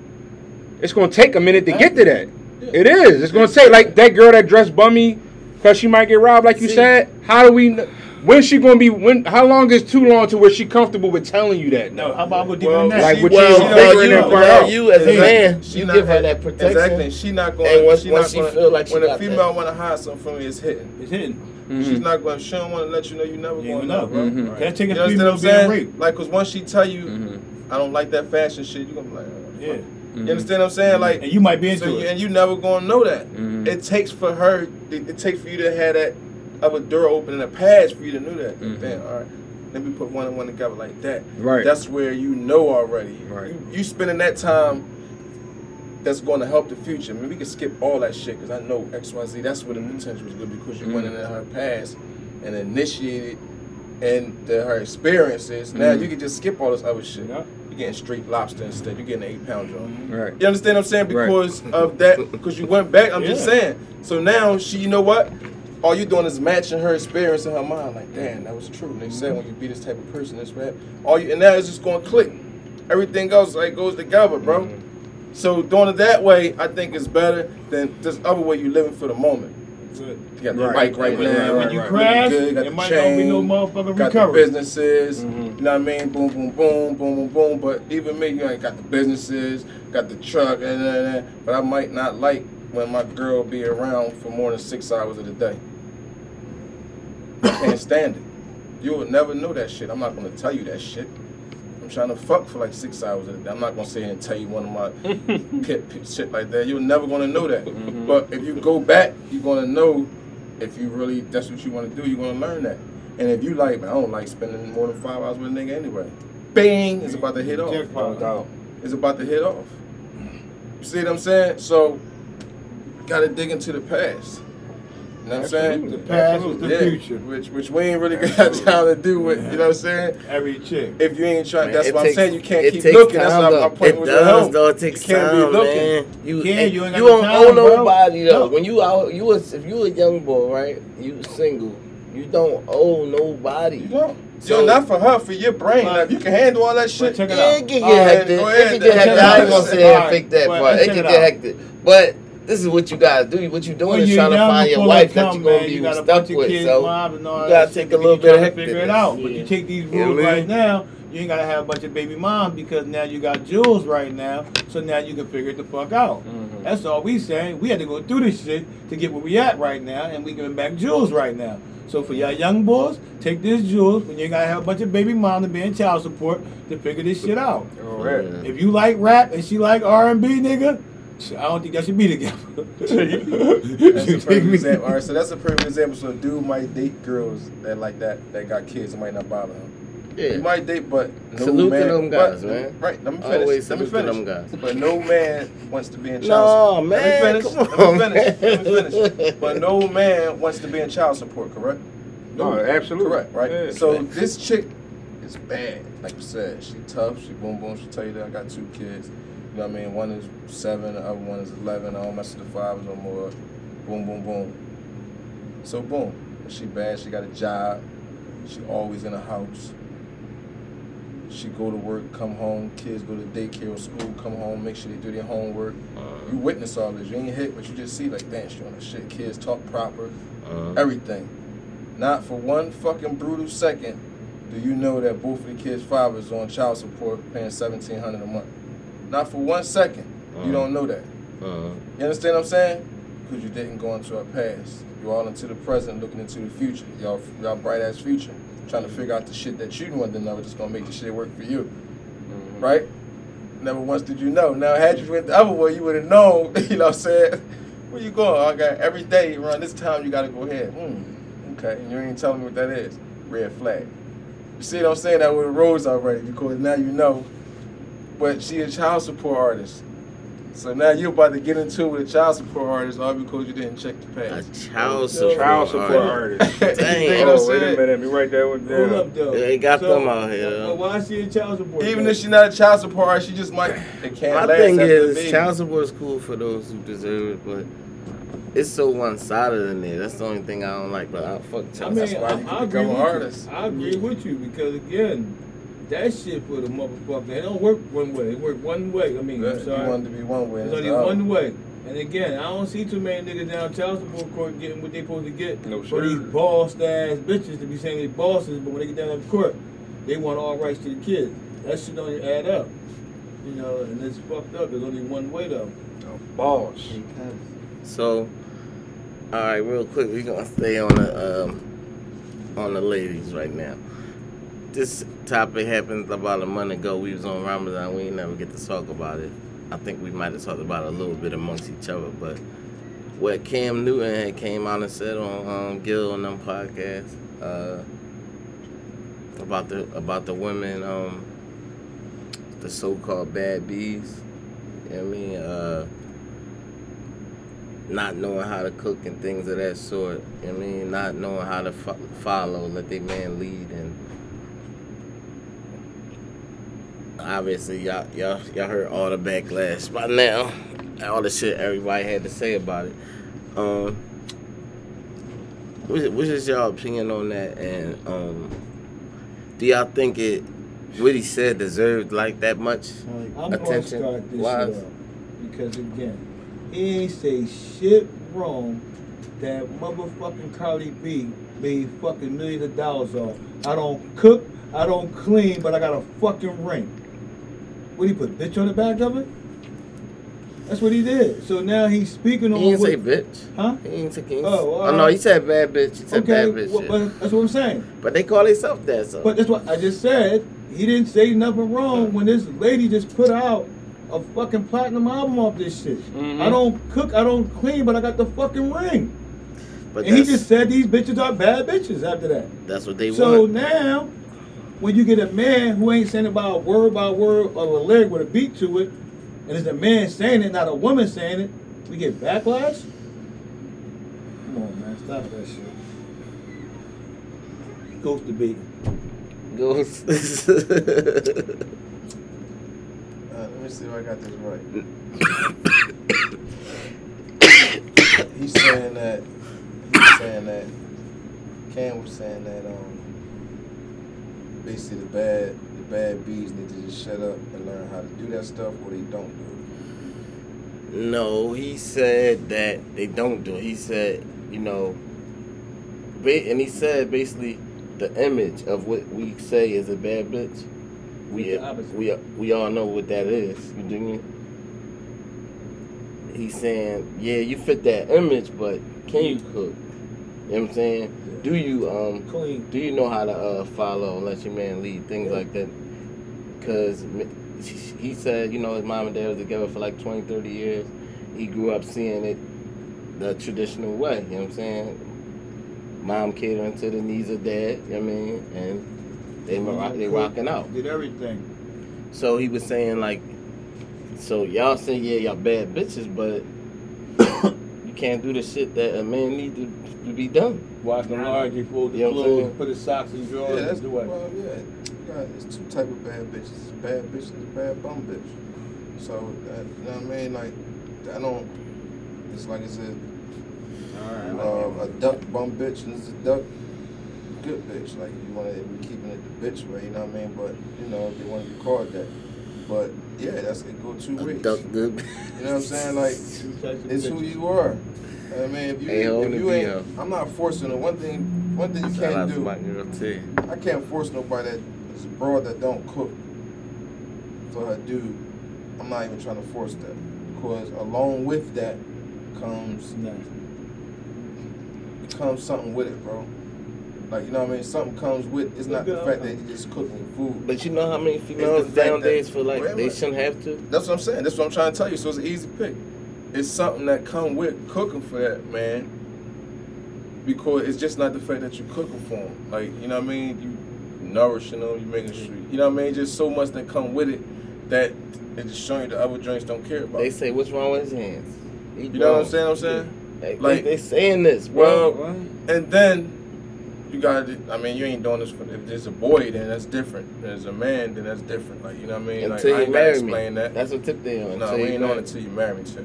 it's gonna take a minute to get to that. It is. It's gonna take like that girl that dressed bummy because she might get robbed, like you said. How do we? Kn- When's she gonna be? When? How long is too long to where she comfortable with telling you that? No, No. how about I go deeper Well, than that? Like, she- what well, you she well, figuring you, that well, out. you as a man, she you not- give her that protection. Exactly. She not going. And once- she once not she gonna, feel like she when a female that. want to hide something from you, it's hidden. It's hidden. Mhm. She's not going. She don't want to let you know you never You going even to know, know, bro. Mhm. Can't take You a understand female what I'm being saying? raped? Like, cause once she tell you, Mhm. I don't like that fashion shit, you gonna be like, oh, Yeah. fuck. You understand what I'm saying? Like, And you might be into so you, and you never gonna know that. Mhm. It takes for her. It, it takes for you to have that of a door open in the past for you to know that. Mhm. Damn, all right. Let me put one and one together like that. Right. That's where you know already. Right. You, you spending that time that's going to help the future. I mean, we can skip all that shit because I know X, Y, Z. That's where the potential was good because you went Mhm. into her past and initiated and the, her experiences. Now Mhm. you can just skip all this other shit. Yeah. You're getting straight lobster instead. You're getting an eight pound joint. Right. You understand what I'm saying? Right. Because of that, because you went back. I'm just saying. So now she, you know what? All you doing is matching her experience in her mind. Like, damn, that was true. They said when you be this type of person, this right. All you and now it's just going to click. Everything else like goes together, bro. Mhm. So doing it that way, I think is better than this other way you living for the moment. Good. You got the Right. bike right, Right, now. right, When you right. crash, Good, got it the might not be no chain, motherfucking got recovery. the businesses, Mhm. you know what I mean? Boom, boom, boom, boom, boom, boom. But even me, you ain't got the businesses, got the truck, and, and, and but I might not like when my girl be around for more than six hours of the day. I can't stand it. You will never know that shit. I'm not gonna tell you that shit. I'm trying to fuck for like six hours of the day. I'm not gonna sit here and tell you one of my pit, pit shit like that. You're never gonna know that. Mhm. But if you go back, you're gonna know if you really that's what you want to do. You're gonna learn that. And if you like, man, I don't like spending more than five hours with a nigga anyway. Bang! It's about to hit off. Jackpot. No doubt. It's about to hit off. You see what I'm saying? So, gotta dig into the past. You know what I'm saying? The past is the Yeah, future. Which which we ain't really got time to do with. You know what I'm saying? Every chick. If you ain't trying, Man, that's it what takes- I'm saying. You can't keep looking. That's time, what I'm, though. Pointing It with your does, help. though. It takes you can't time, be looking. man. You, You can't, you ain't you the don't time, owe nobody though. No. When you out, you was if you a young boy, right? You single. You don't owe nobody. You don't. So- Yo, not for her, for your brain. Now, if you can handle all that shit. check it Yeah, out. it can get hectic. go It ahead can get hectic. I ain't gonna sit here and fake that but part. It can get out. hectic. But this is what you gotta do. What you doing When is trying to find your wife that you're gonna man, be you stuck with. kids, So and all you gotta take a little bit of to figure it out. But you take these rules what right now, you ain't gotta have a bunch of baby moms because now you got jewels right now. So now you can figure it the fuck out. Mhm. That's all we saying. We had to go through this shit to get where we at right now, and we giving back jewels right now. So for y'all young boys, take this jewels when you ain't gotta have a bunch of baby moms to be in child support to figure this shit out. All right. If you like rap and she like R and B, nigga, I don't think that should be together. That's a perfect example. All right, so that's a perfect example. So a dude might date girls that like that, that got kids, it might not bother him. He Yeah. might date, but no Salute to them guys, but- man. Right, let me finish. Always let me salute to finish. them guys. But no man wants to be in No, child support. man, Let me finish. come let me finish. Let me finish. But no man wants to be in child support, correct? No, absolutely. Correct, right? Yeah. So this chick is bad. Like you said, she tough. She boom boom. She tell you that I got two kids. You know what I mean? One is seven, the other one is eleven. I don't mess with the fives or more. Boom boom boom. So boom, she bad. She got a job. She always in the house. She go to work, come home. Kids go to daycare or school, come home, make sure they do their homework. Uh, You witness all this. You ain't hit, but you just see like, damn, she on the shit. Kids talk proper uh, everything. Not for one fucking brutal second do you know that both of the kids' fathers on child support paying seventeen hundred a month. Not for one second. You Uh-huh. don't know that. uh, You understand what I'm saying? Because you didn't go into our past. You're all into the present, looking into the future. Y'all, y'all bright ass future, trying to figure out the shit that you wanted to know, just gonna make the shit work for you, Mhm. right? Never once did you know. Now, had you went the other way, you would have known. You know what I'm saying? Where you going? I got every day around this time. You gotta go ahead. Hmm. Okay, and you ain't telling me what that is. Red flag. You see what I'm saying? That with have rose already because now you know. But she a child support artist. So now you're about to get into it with a child support artist all because you didn't check the a past. child support. Child support artist. artist. Dang. You know Oh, wait a minute. Be right there with them. Hold up, though. They got them out here, But though. why is she a child support? Even though? if she's not a child support artist, she just might. It can't My last thing is, child support is cool for those who deserve it, but it's so one sided in there. That's the only thing I don't like. But I fuck I child mean, support. why I, you I agree become with an you. I agree with you because again, that shit for the motherfucker. It don't work one way. It work one way. I mean, Yeah, I'm you sorry. wanted to be one way. It's and only the one way. And again, I don't see too many niggas down child support court getting what they supposed to get No, for these boss ass bitches to be saying they bosses, but when they get down to court, they want all rights to the kids. That shit don't add up. You know, and it's fucked up. There's only one way though. Boss. So, all right, real quick, we're gonna stay on the um, on the ladies right now. This topic happened about a month ago. We was on Ramadan. We never get to talk about it. I think we might have talked about it a little bit amongst each other, but what Cam Newton had came out and said on um, Gil and them podcast uh, about the about the women, um, the so-called bad bees. You know I mean, uh, not knowing how to cook and things of that sort. You know I mean, not knowing how to fo- follow, let their man lead, and obviously y'all y'all y'all heard all the backlash by now, all the shit everybody had to say about it. Um, what is, what is y'all opinion on that? And um, do y'all think it what he said deserved like that much? I'm gonna Attention start this wise. because again, he ain't say shit wrong that motherfucking Cardi B made fucking millions of dollars off. I don't cook, I don't clean, but I got a fucking ring. What he put bitch on the back of it? That's what he did. So now he's speaking on He didn't what, say bitch. huh? He didn't say. He didn't Oh, oh, no, he said bad bitch. He said Okay, bad bitch. well, but that's what I'm saying. But they call themselves that. So. But that's what I just said. He didn't say nothing wrong when this lady just put out a fucking platinum album off this shit. Mm-hmm. I don't cook, I don't clean, but I got the fucking ring. But and he just said these bitches are bad bitches after that. that's what they So want. So now, when you get a man who ain't saying about word by word of a lyric with a beat to it, and it's a man saying it, not a woman saying it, we get backlash? Come on, man, stop that shit. Ghost debate. Goes. Uh, let me see if I got this right. he's saying that. He's saying that. Cam was saying that. Um. Basically, the bad, the bad bees need to just shut up and learn how to do that stuff, or they don't do it. No, he said that they don't do it. He said, you know, and he said basically the image of what we say is a bad bitch. We It's we we all know what that is. You dig me? He's saying, yeah, you fit that image, but can you cook? You know what I'm saying? Do you um Clean. do you know how to uh, follow and let your man lead things like that? Because he said you know his mom and dad was together for like 20 30 years. He grew up seeing it the traditional way you know what i'm saying? Mom catering to the needs of dad you know what i mean? And they rock, they rocking out. Did everything. so he was saying like so y'all say yeah y'all bad bitches but can't do the shit that a man need to, to be done Wash the laundry, fold the You know what clothes, put his socks in it. drawers, Yeah, that's and do what? well, yeah. Got, it's two type of bad bitches. It's bad bitches, and bad bum bitch. So that, you know what I mean? Like, I don't. It's like it's a uh, a duck bum bitch and it's a duck good bitch. Like you want to be keeping it the bitch way, you know what I mean? But you know if they want to be called that. But yeah, that's it. Go two ways. Duck good You know what I'm saying? Like Two types of it's who you are. I mean, if you Hey, hold if you ain't, I'm not forcing it. One thing, one thing you can't do. my girl T. I can't force nobody that is abroad that don't cook for her dude. I'm not even trying to force that because along with that comes Nice. comes something with it, bro. Like you know what I mean? Something comes with. It's not the fact that you're just cooking food. But you know how many females nowadays feel like they shouldn't have to? That's what I'm saying. That's what I'm trying to tell you. So it's an easy pick. It's something that come with cooking for that man. Because it's just not the fact that you cooking for him. Like you know what I mean? You nourishing them. You making sure. You know what I mean? Just so much that come with it that it's just showing you the other joints don't care about. They say, what's wrong with his hands? He you know what I'm saying? I'm saying. They, Like- they, they saying this, bro. Well, and then you got. to I mean, you ain't doing this for. If it's a boy, then that's different. If it's a man, then that's different. Like you know what I mean? until like, I you ain't gotta marry explain me. that. That's what tip they on. no, until we you ain't on marry- it till you marry me, shit.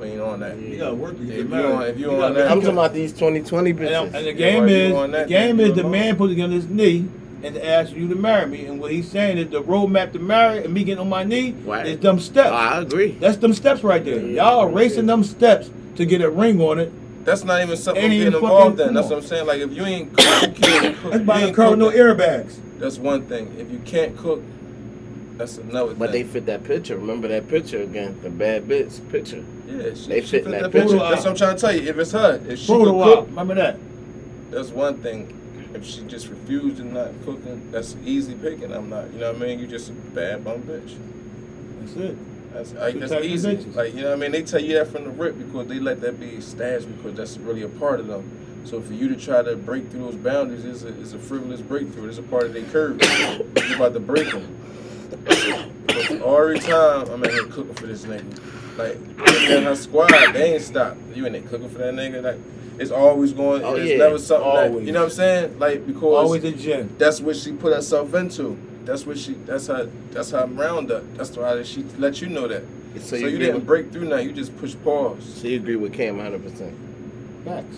We ain't on that. You gotta work to If get you married. on- if you You on that- I'm talking about these 2020 And, bitches. and the game while you is on the game is the alone. man putting on his knee and to ask you to marry me. And what he's saying is the roadmap to marry and me getting on my knee Right. is them steps. Oh, I agree. That's them steps right there. Y'all are racing them steps to get a ring on it. That's not even something Ain't I'm getting involved in. That's what I'm saying. Like if you ain't cook, you cook. That's buying a ain't car with no airbags. That's one thing. If you can't cook, that's another thing. But they fit that picture. Remember that picture again, the bad bitch picture. yeah, she, they she fit in that picture. picture. That's what I'm trying to tell you. If it's her, if she Photo could cook, Remember that? that's one thing. If she just refused and not cooking, that's easy picking. I'm not. You know what I mean? You just a bad bum bitch. That's it. That's, like, that's easy. Like you know what I mean? They tell you that from the rip because they let that be stashed because that's really a part of them. So for you to try to break through those boundaries is a, is a frivolous breakthrough. It's a part of their curve. You're about to break them. Every time I'm in here cooking for this nigga, like in her squad, they ain't stop. You in there cooking for that nigga, like it's always going. Oh, it's yeah. never something that Always. you know what I'm saying. Like because Always a gym. that's what she put herself into. That's what she. That's how. That's how I'm round up. That's why she let you know that. So So, you you, didn't with- break through now. You just push pause. So you agree with Cam 100%. Facts.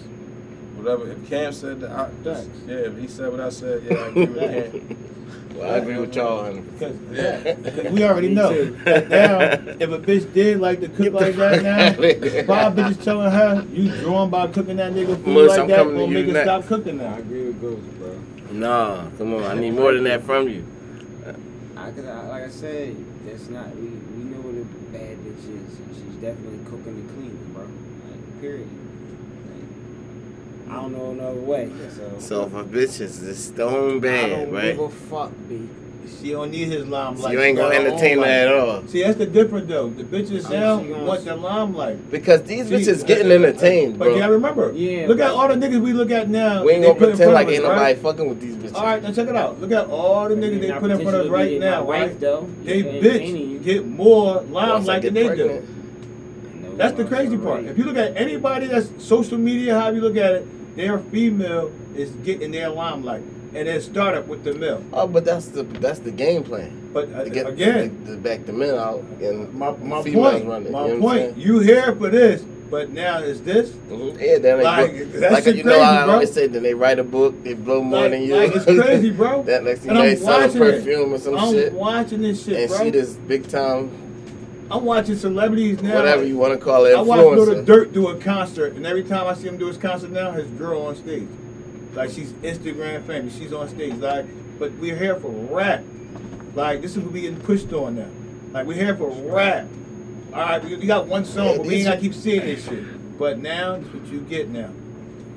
Whatever. If Cam said that, I, Facts. yeah. If he said what I said, yeah, I agree with Cam. Well, I agree with y'all 100%. Yeah. because we already know. too. Now, if a bitch did like to cook like that now, five bitches telling her you drawn by cooking that nigga food Mush, like I'm that, coming to gonna you make her stop cooking now. I agree with Ghost, bro. Nah, come on. I need more than that from you. I, cause I, like I said, that's not we we know what a bad bitch is. and She's definitely cooking and cleaning, bro. Like, period. Like, I don't know another way. So, So if a bitch is just stone I don't right? give a fuck, b. She don't need his limelight. So you ain't gonna entertain her at all. See, that's the difference though. The bitches now she gonna- want the limelight. Because these See, bitches getting entertained, But you gotta remember, Yeah, look at all the niggas we look at now. We ain't gonna pretend like of ain't nobody right? fucking with these bitches. All right, now check it out. Look at all the niggas they put in front of us right now, my wife, right? Though. They bitch you. get more Once I limelight than they do. That's the crazy part. If you look at anybody that's social media, how you look at it, their female is getting their limelight, and it started with the male. Oh, but that's the that's the game plan. But uh, To get again, to, to back the men out and my my females point, running. my you know point. You here for this, but now is this? Mhm. Yeah, that ain't Like, book. that like you know, I bro. always say that they write a book, they blow more Like, than you. like, it's crazy, bro. that next thing And they selling watching it. perfume or some I'm shit, watching this shit, and bro. she this big time, I'm watching celebrities now. whatever you want to call it, I watched Lil influencer. Durk do a concert, and every time I see him do his concert now, his girl on stage. Like she's Instagram famous, she's on stage. Like, but we're here for rap. Like this is what we getting pushed on now. Like we're here for rap. All right, we, we got one song, but we ain't gotta keep seeing this shit. But now, this what you get now.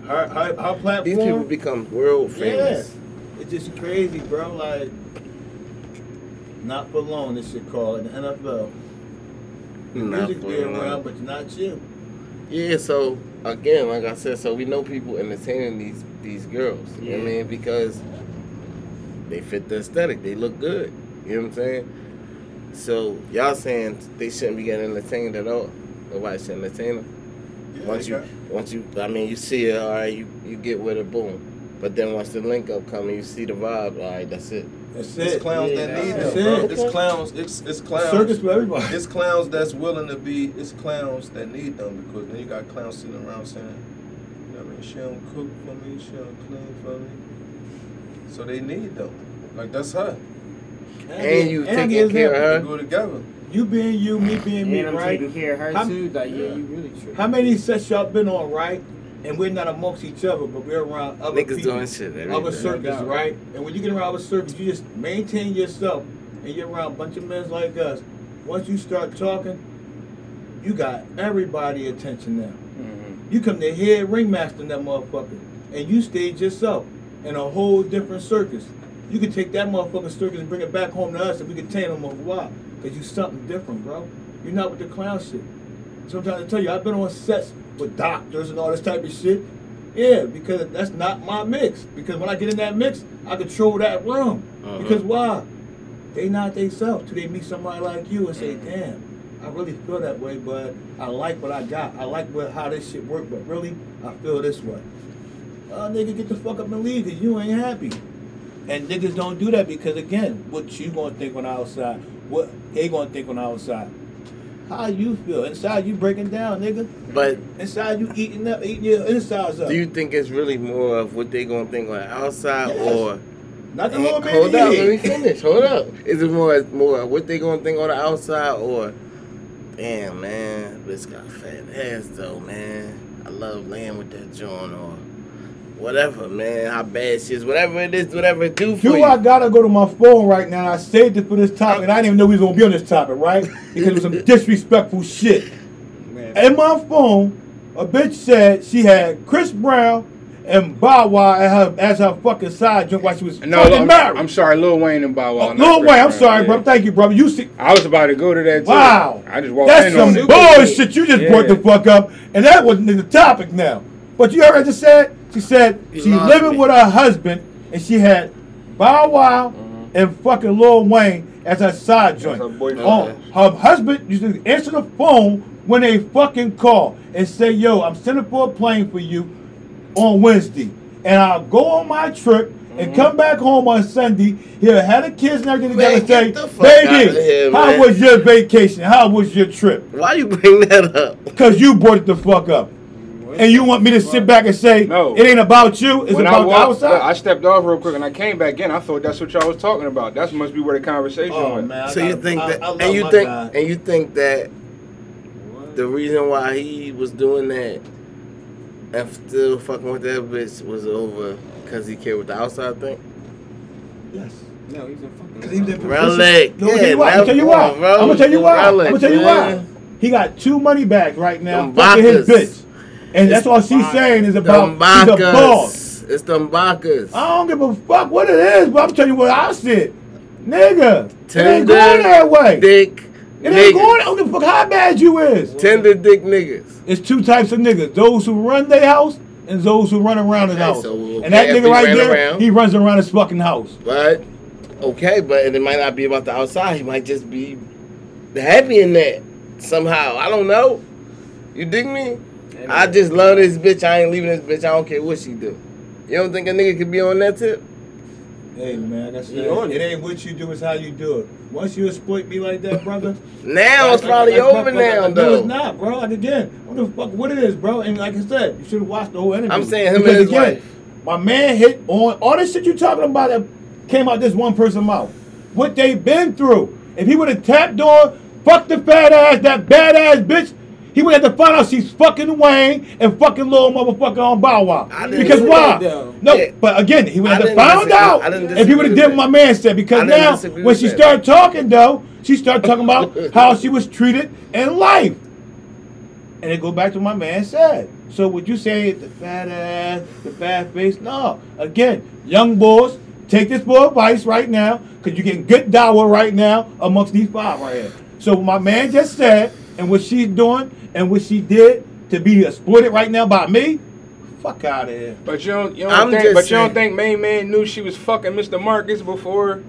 Her, her, her platform. These people become world yeah, famous. it's just crazy, bro. Like, not for long. This shit called in the NFL. The Not music be around, but not you. Yeah, so again, like I said, so we know people entertaining these these girls. You know what I mean? Because they fit the aesthetic, they look good. You know what I'm saying? So y'all saying they shouldn't be getting entertained at all. Nobody should entertain them. Yeah, once you got- once you I mean you see it, all right, you, you get with it, boom. But then once the link up come and you see the vibe, all right, that's it. That's It's it. clowns Yeah, that need that's them, bro. it. It's clowns. It's it's clowns. Circus for everybody. It's clowns that's willing to be. It's clowns that need them because then you got clowns sitting around saying, you know what I mean, she don't cook for me, she don't clean for me. So they need them. Like that's her. And you and taking again, care of her. They go together. You being you, me being me, And I'm right? taking care of her How- too. Like, yeah, you really true. How many sets y'all been on, right? And we're not amongst each other, but we're around other Niggas people. doing shit every Other day. circus, right? And when you get around other circus, you just maintain yourself and you're around a bunch of men like us. Once you start talking, you got everybody attention now. You come to head ringmaster in that motherfucker, and you stage yourself in a whole different circus. You can take that motherfucking circus and bring it back home to us, and we can tame them over why? Because you something different, bro. You're not with the clown shit. Sometimes I tell you, I've been on sets with doctors and all this type of shit. Yeah, because that's not my mix. Because when I get in that mix, I control that room. Uh-huh. Because why? They not they self till they meet somebody like you and say, damn, I really feel that way, but I like what I got. I like what, how this shit work, but really, I feel this way. Uh, nigga, get the fuck up and leave because you ain't happy. And niggas don't do that because, again, what you gonna think on the outside? What they gonna think on the outside? How you feel? Inside you breaking down, nigga. But Inside you eating up, eating your insides up. do you think it's really more of what they gonna think on the outside Yes. or Not the Hey, little hold up, let me finish. Hold up. Is it more more what they gonna think on the outside or damn man, this got fat ass though, man. I love laying with that joint or whatever, man. How bad she is, whatever it is, whatever it do for Do you. I gotta go to my phone right now? I saved it for this topic, and I didn't even know we was gonna be on this topic, right? Because it was some disrespectful shit. Man, In my phone, a bitch said she had Chris Brown and Bow Wow as her, as her fucking side joint while she was No, fucking I'm, married. I'm sorry, Lil Wayne and Bow Wow. Oh, not Lil Wayne, I'm sorry, yeah. bro. Thank you, brother. You see, I was about to go to that too. wow, I just walked that's in on some it. bullshit. You just Yeah. brought the fuck up, and that wasn't in the topic now. But you heard what I just said? She said You she living me. with her husband, and she had Bow Wow mm-hmm. and fucking Lil Wayne as her side joint. her. Oh, her husband used to answer the phone when they fucking call and say, "Yo, I'm sending for a plane for you on Wednesday, and I'll go on my trip." And Mm-hmm. come back home on Sunday. He'll have the kids and everything Man, together. Say, get the fuck outta baby, here, how was your vacation? How was your trip? Why you bring that up? Because you brought it the fuck up. And you want me to sit back and say, No. it ain't about you, it's When I about the outside? I stepped off real quick and I came back in. I thought that's what y'all was talking about. That must be where the conversation Oh, went. man. So you gotta- think I- that, I and you think, guy. and you think that the reason why he was doing that and still fucking with that bitch was over because he cared what the outside think? Yes. No, he's a fucking. Because he was in Relic. No, I'm Yeah, tell you why. I'm man, tell you come why. I'm gonna tell you why. I'm gonna tell you man. why. He got two money bags right now. Fucking his bitch. And that's all she's saying is about Them he's a boss. It's them Bacchus. I don't give a fuck what it is, but I'm telling you what I said. Nigga, it ain't going that way. Dick. It ain't niggas. going. I don't give a fuck how bad you is. Tender dick niggas. It's two types of niggas: those who run their house and those who run around his Okay, house. so, and that nigga right there, around. he runs around his fucking house. But okay, but it might not be about the outside. He might just be happy in that somehow. I don't know. You dig me? I just love this bitch. I ain't leaving this bitch. I don't care what she do. You don't think a nigga could be on that tip? Hey man, that's You on it. it. ain't what you do, it's how you do it. Once you exploit me like that, brother. Now it's probably over now, though. No, it's not, bro. Like again, what the fuck? What it is, bro? And like I said, you should have watched the whole interview. I'm saying him and his again, wife. My man hit on all this shit you talking about that came out this one person mouth. What they been through. If he would have tapped on, fuck the fat ass, that badass bitch. He would have to find out she's fucking Wayne and fucking little motherfucker on Bow Wow. I didn't Because why? No, Yeah. but again, he would have to disagree- out if he would have did what my man said. Because now, when she that. started talking though, she started talking about how she was treated in life. And it go back to what my man said. So would you say the fat ass, the fat face? No. Again, young boys, take this boy advice right now, because you're getting good dower right now amongst these five right here. So my man just said, and what she's doing, and what she did to be exploited right now by me, fuck out of here. But you don't, you don't I'm think, just but you don't think Main Man knew she was fucking Mr. Marcus before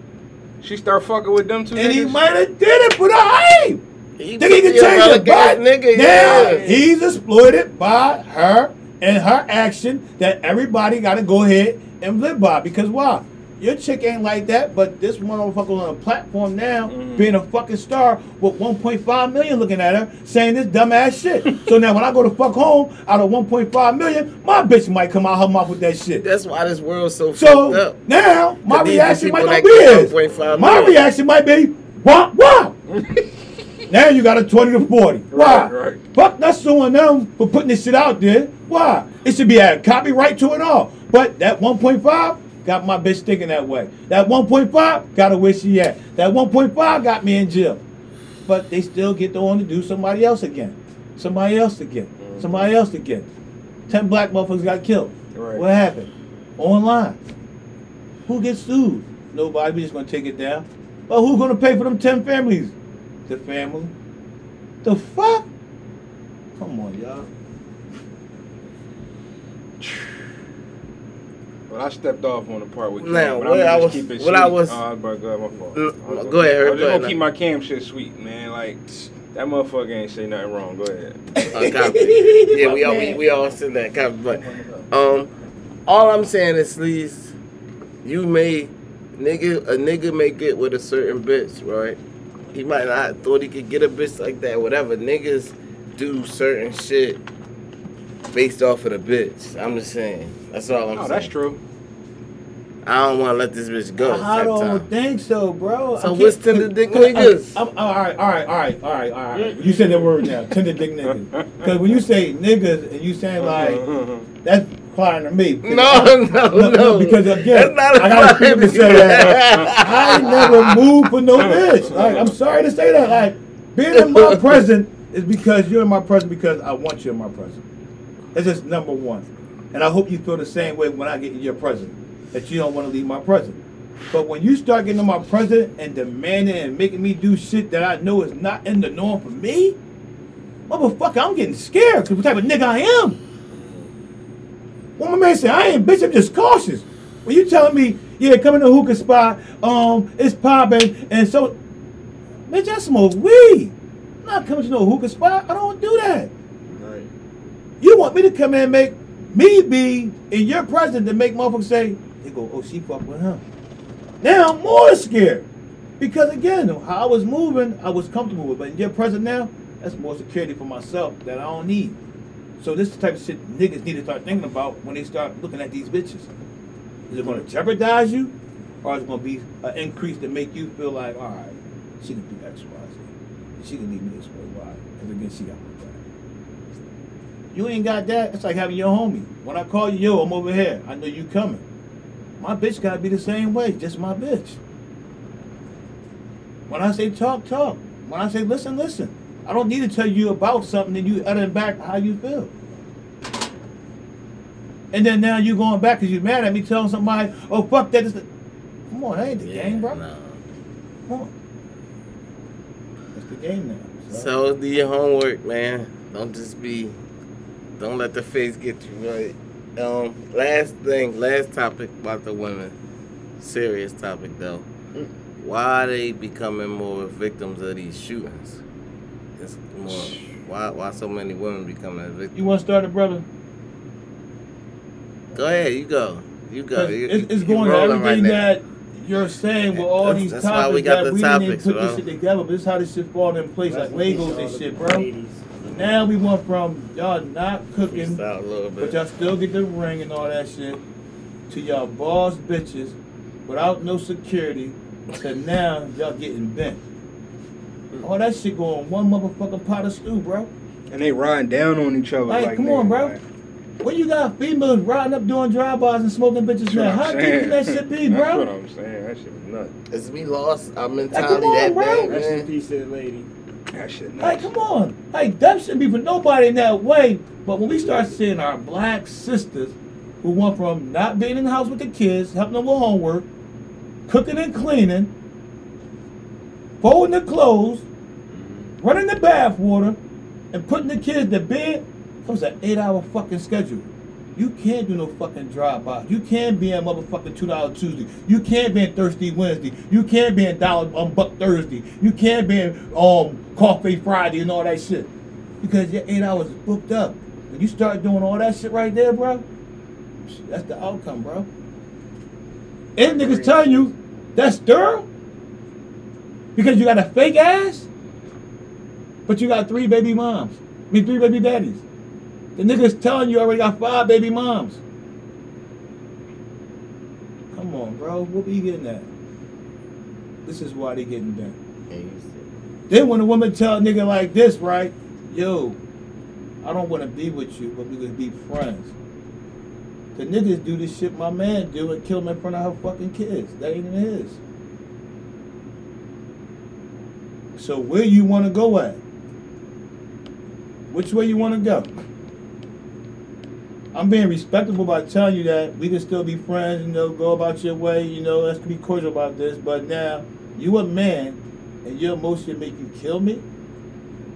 she start fucking with them two And he might have did it, but uh, I ain't. He Think he can could be a change it, relic but nigga, now yeah. he's exploited by her and her action that everybody got to go ahead and live by. Because why? Your chick ain't like that, but this motherfucker on a platform now, Mm-hmm. being a fucking star with 1.5 million looking at her, saying this dumbass shit. so now when I go to fuck home out of 1.5 million, my bitch might come out her mouth with that shit. That's why this world's so, So fucked up. now my reaction might not be is. My reaction might be wow wow. now you got a twenty to forty. Why? Right, right. Fuck not suing them for putting this shit out there. Why? It should be a copyright to it all. But that one point five got my bitch thinking that way. That one point five got her where she at. That one point five got me in jail. But they still get the one to do somebody else again. Somebody else again. Mm-hmm. Somebody else again. Ten black motherfuckers got killed. Right. What happened? Online. Who gets sued? Nobody. We just gonna take it down. But who's gonna pay for them ten families? The family. The fuck? Come on, y'all. But I stepped off on the part with Cam. Now, but what I'm I was- keep it what I was- Oh, but go ahead, my fault. Go ahead, I was go just gonna keep my Cam shit sweet, man. Like that motherfucker ain't say nothing wrong. Go ahead. Uh, copy. yeah, we all we, we all said that copy, but um, all I'm saying is, please, you may nigga a nigga may get with a certain bitch, right? He might not thought he could get a bitch like that, whatever. Niggas do certain shit based off of the bitch. I'm just saying. That's all I'm No, saying. that's true. I don't want to let this bitch go. I don't time. think so, bro. So I what's can't- tender dick cause I- niggas? I'm, all right, all right, all right, all right, all right. You said that word now, tender dick niggas. Because when you say niggas and you saying like that's applying to me. No, no, no. Because again, That's not I gotta applying speak to to say that I ain't never moved for no bitch. Like I'm sorry to say that. Like being in my present is because you're in my present because I want you in my present. That's just number one. And I hope you feel the same way when I get in your present, that you don't want to leave my present. But when you start getting in my present and demanding and making me do shit that I know is not in the norm for me, motherfucker, I'm getting scared because what type of nigga I am. When my man say I ain't bitch, I'm just cautious. When you telling me, yeah, come to the hookah spot, um, it's popping, and so, bitch, I smoke weed. I'm not coming to no hookah spot. I don't do that. Right. You want me to come in and make me be in your presence to make motherfuckers say, they go, oh, she fuck with him. Now I'm more scared. Because again, how I was moving, I was comfortable with. But in your presence now, that's more security for myself that I don't need. So this is the type of shit niggas need to start thinking about when they start looking at these bitches. Is it going to jeopardize you, or is it going to be an increase to make you feel like, all right, she can do X, Y, Z. She can leave me this way, why? Because again, she got my back. You ain't got that. It's like having your homie. When I call you, yo, I'm over here. I know you coming. My bitch gotta be the same way, just my bitch. When I say talk, talk. When I say listen, listen. I don't need to tell you about something and you uttering back how you feel. And then now you going back because you mad at me telling somebody, oh fuck that is the Come on, that ain't the game, bro. nah. Come on. That's the game now. So do your homework, man. Don't just be. Don't let the face get you right. Um, last thing, last topic about the women. Serious topic though. Why are they becoming more victims of these shootings? It's more. Why? Why so many women becoming victims? You wanna start it, brother? Go ahead, you go. You go. You, It's, it's going to everything now. that you're saying with all That's- these that's why topics we got that the we topics, didn't put bro. this shit together. But this is how this shit fall in place like Rest in peace Legos and shit, bro. ladies. Now we went from y'all not cooking, Freestyle a little but bit. y'all still get the ring and all that shit, to y'all boss bitches without no security, to now y'all getting bent. All that shit going one motherfucking pot of stew, bro. And they riding down on each other. Like, Like, come on, nigga, bro. like, When you got females riding up doing drive-bys and smoking bitches that's now, what how I'm deep can that shit be, bro? That's what bro? I'm saying. That shit was nuts. It's we lost our come mentality on, that bro. bad, Rest in man. peace to the lady. That shit. Like, come on. Like, that shouldn't be for nobody in that way. But when we start seeing our black sisters who went from not being in the house with the kids, helping them with homework, cooking and cleaning, folding the clothes, mm-hmm. running the bath water, and putting the kids to bed, that was an eight hour fucking schedule. You can't do no fucking drive by. You can't be in motherfucking two dollar Tuesday. You can't be in Thursday Wednesday. You can't be in dollar um, buck Thursday. You can't be in um coffee Friday and all that shit. Because your eight hours is booked up. When you start doing all that shit right there, bro, that's the outcome, bro. And niggas telling you that's thorough because you got a fake ass, but you got three baby moms. I mean, three baby daddies. The niggas telling you already got five baby moms. Come on, bro. What are you getting at? This is why they getting bent. Then when a woman tell a nigga like this, right? Yo, I don't want to be with you, but we gonna be friends. The niggas do this shit my man do and kill him in front of her fucking kids. That ain't even his. So where you want to go at? Which way you want to go? I'm being respectable by telling you that we can still be friends, you know, go about your way, you know, let's be cordial about this. But now, you a man, and your emotion make you kill me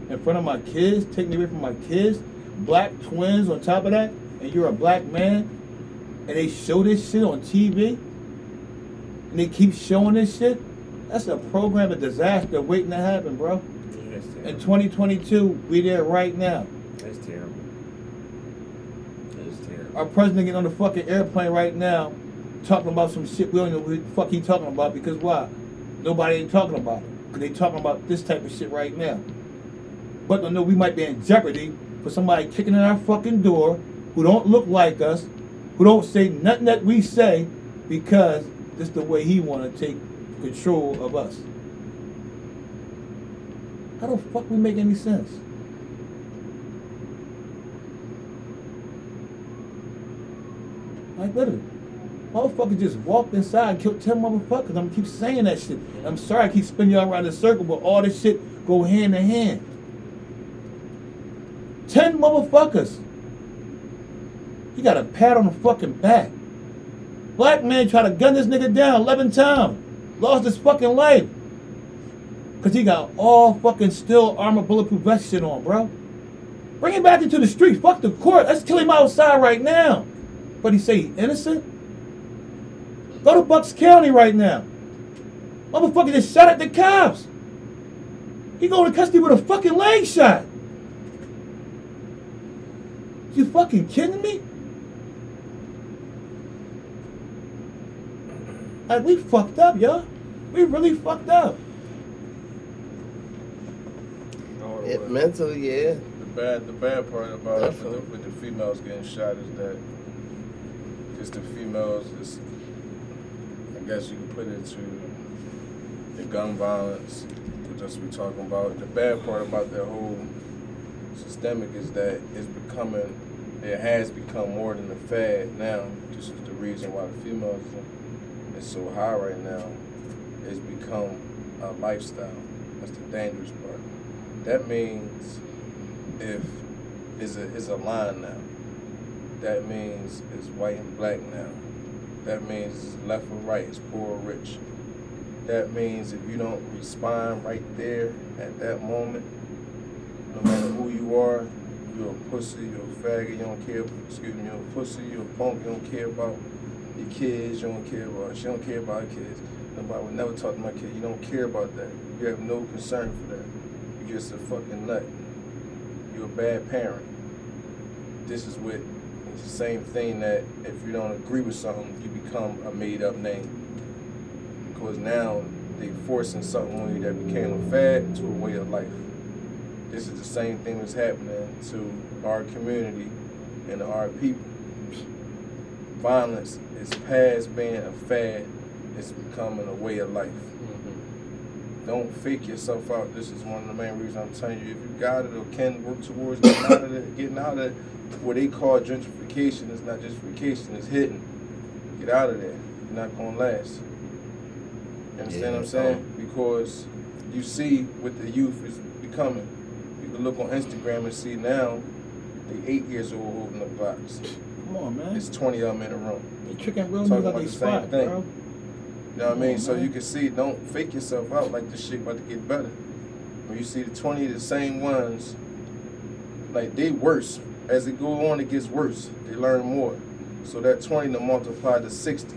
in front of my kids, take me away from my kids, black twins on top of that, and you're a black man, and they show this shit on TV, and they keep showing this shit. That's a program of disaster waiting to happen, bro. In 2022, we there right now. That's terrible. That's terrible. Our president getting on the fucking airplane right now, talking about some shit we don't know what the fuck he talking about because why? Nobody ain't talking about it. Cause they talking about this type of shit right now. But don't know we might be in jeopardy for somebody kicking in our fucking door who don't look like us, who don't say nothing that we say because this the way he wanna take control of us. How the fuck we make any sense? Like literally. Motherfucker just walked inside and killed 10 motherfuckers. I'm keep saying that shit. I'm sorry I keep spinning y'all around in a circle, but all this shit go hand in hand. 10 motherfuckers. He got a pat on the fucking back. Black man tried to gun this nigga down 11 times. Lost his fucking life. Cause he got all fucking steel armor bulletproof vest shit on, bro. Bring him back into the streets. Fuck the court. Let's kill him outside right now. But he say he innocent? Go to Bucks County right now. Motherfucker just shot at the cops. He going to custody with a fucking leg shot. You fucking kidding me? Like we fucked up, yo. We really fucked up. It mentally, yeah. The bad, the bad part about it with the, with the females getting shot is that just the females I guess you can put it to the gun violence, that's what we're talking about. The bad part about that whole systemic is that it's becoming, it has become more than a fad now. This is the reason why the females is so high right now. It's become a lifestyle. That's the dangerous part. That means if is a is a line now. That means it's white and black now. That means it's left or right, it's poor or rich. That means if you don't respond right there at that moment, no matter who you are, you're a pussy, you're a faggot, you don't care, excuse me, you're a pussy, you're a punk, you don't care about your kids, you don't care about, she don't care about her kids. Nobody would never talk to my kid, you don't care about that. You have no concern for that. You're just a fucking nut. You're a bad parent. This is what, it's the same thing that if you don't agree with something, you become a made up name. Because now they forcing something on you that became a fad to a way of life. This is the same thing that's happening to our community and our people. Violence is past being a fad, it's becoming a way of life. Mm-hmm. Don't fake yourself out. This is one of the main reasons I'm telling you. If you got it or can work towards getting out of it, getting out of it, what they call gentrification is not gentrification, it's hidden. Get out of there. You're not gonna last. You understand Yeah, what I'm saying? Because you see what the youth is becoming. You can look on Instagram and see now the eight years old holding the box. Come on, man. It's 20 of them in a room. They tricking real Talking niggas out about they the same spot, thing. bro. You know what I mean? On, So man. you can see, don't fake yourself out like this shit about to get better. When you see the 20 of the same ones, like they worse. As it go on, it gets worse. They learn more. So that 20 to multiply to 60.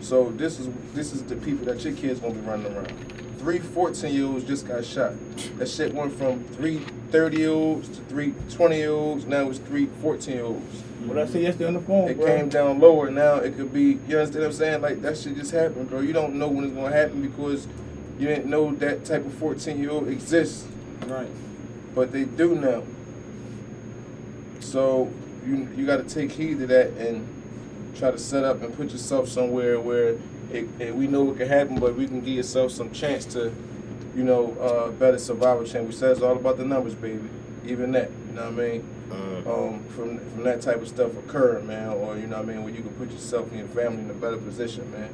So this is this is the people that your kids gonna be running around. Three 14 year olds just got shot. That shit went from three 30 year olds to three 20 year olds. Now it's three 14 year olds. What I said yesterday on the phone, It bro. came down lower. Now it could be. You understand what I'm saying? Like that shit just happened, bro. You don't know when it's gonna happen because you didn't know that type of 14 year old exists, Right. but they do now. So you you got to take heed to that and try to set up and put yourself somewhere where it, it, we know it can happen, but we can give yourself some chance to, you know, uh, better survival chain. We said it's all about the numbers, baby. Even that, you know what I mean? Mm. um, from from that type of stuff occurring, man, or you know what I mean, where you can put yourself and your family in a better position, man,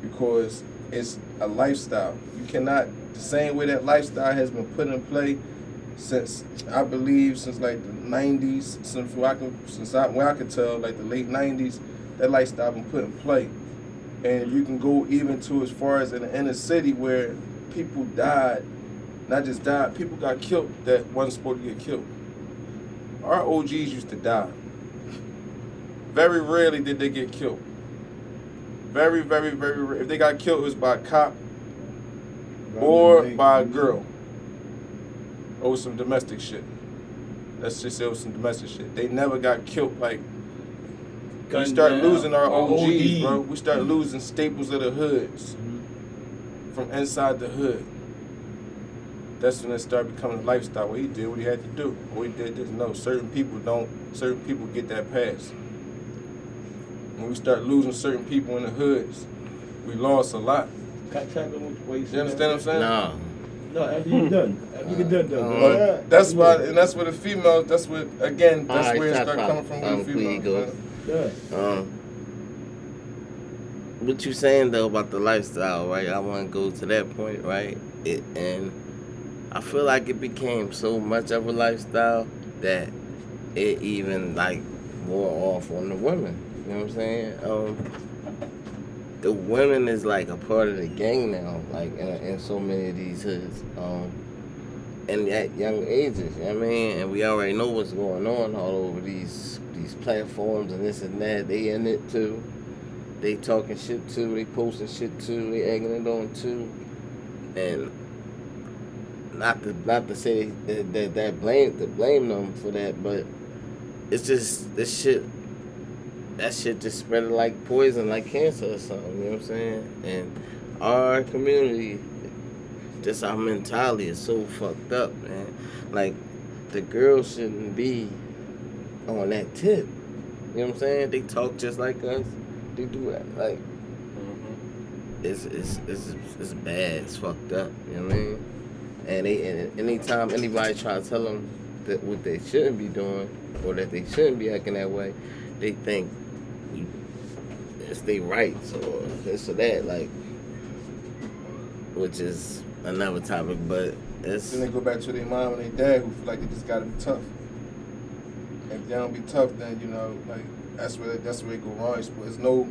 because it's a lifestyle. You cannot the same way that lifestyle has been put in play since I believe since like the '90s, since I can since I where I can tell like the late '90s, that lifestyle been put in play, and you can go even to as far as in the inner city where people died, not just died, people got killed that wasn't supposed to get killed. Our OGs used to die. Very rarely did they get killed. Very, very, very rare. If they got killed, it was by a cop or by a girl. Or with some domestic shit. Let's just say it was some domestic shit. They never got killed like we Gunned start down losing our or OGs, OD. bro. We start losing staples of the hoods Mhm. from inside the hood. That's when it started becoming a lifestyle. What he did, what he had to do. What he did, didn't know. Certain people don't. Certain people get that pass. When we start losing certain people in the hoods, we lost a lot. Got track of what what you You said. understand what I'm saying? Nah. No, after you done. After you get done, done. Uh, bro. That's why, and that's where the females. That's what again. That's Alright, where it shot start coming from Um, with the please females. go. man. Yeah. Um, what you saying though about the lifestyle, right? I want to go to that point, right? It and I feel like it became so much of a lifestyle that it even like wore off on the women. You know what I'm saying? Um, the women is like a part of the gang now, like in, in so many of these hoods. Um, and at young ages, you know I mean? And we already know what's going on all over these these platforms and this and that. They in it too. They talking shit too. They posting shit too. They egging it on too. And not to not to say that that, that blame to blame them for that, but it's just this shit. That shit just spread like poison, like cancer or something. You know what I'm saying? And our community, just our mentality is so fucked up, man. Like the girls shouldn't be on that tip. You know what I'm saying? They talk just like us. They do that. Like mm-hmm. it's it's it's it's bad. It's fucked up. You know what I mean? And they and anytime anybody try to tell them that what they shouldn't be doing or that they shouldn't be acting that way, they think it's their rights or this or that. Like, which is another topic, but it's Then they go back to their mom and their dad who feel like they just gotta be tough. If they don't be tough, then you know, like that's where that's where it go wrong. It's, it's no,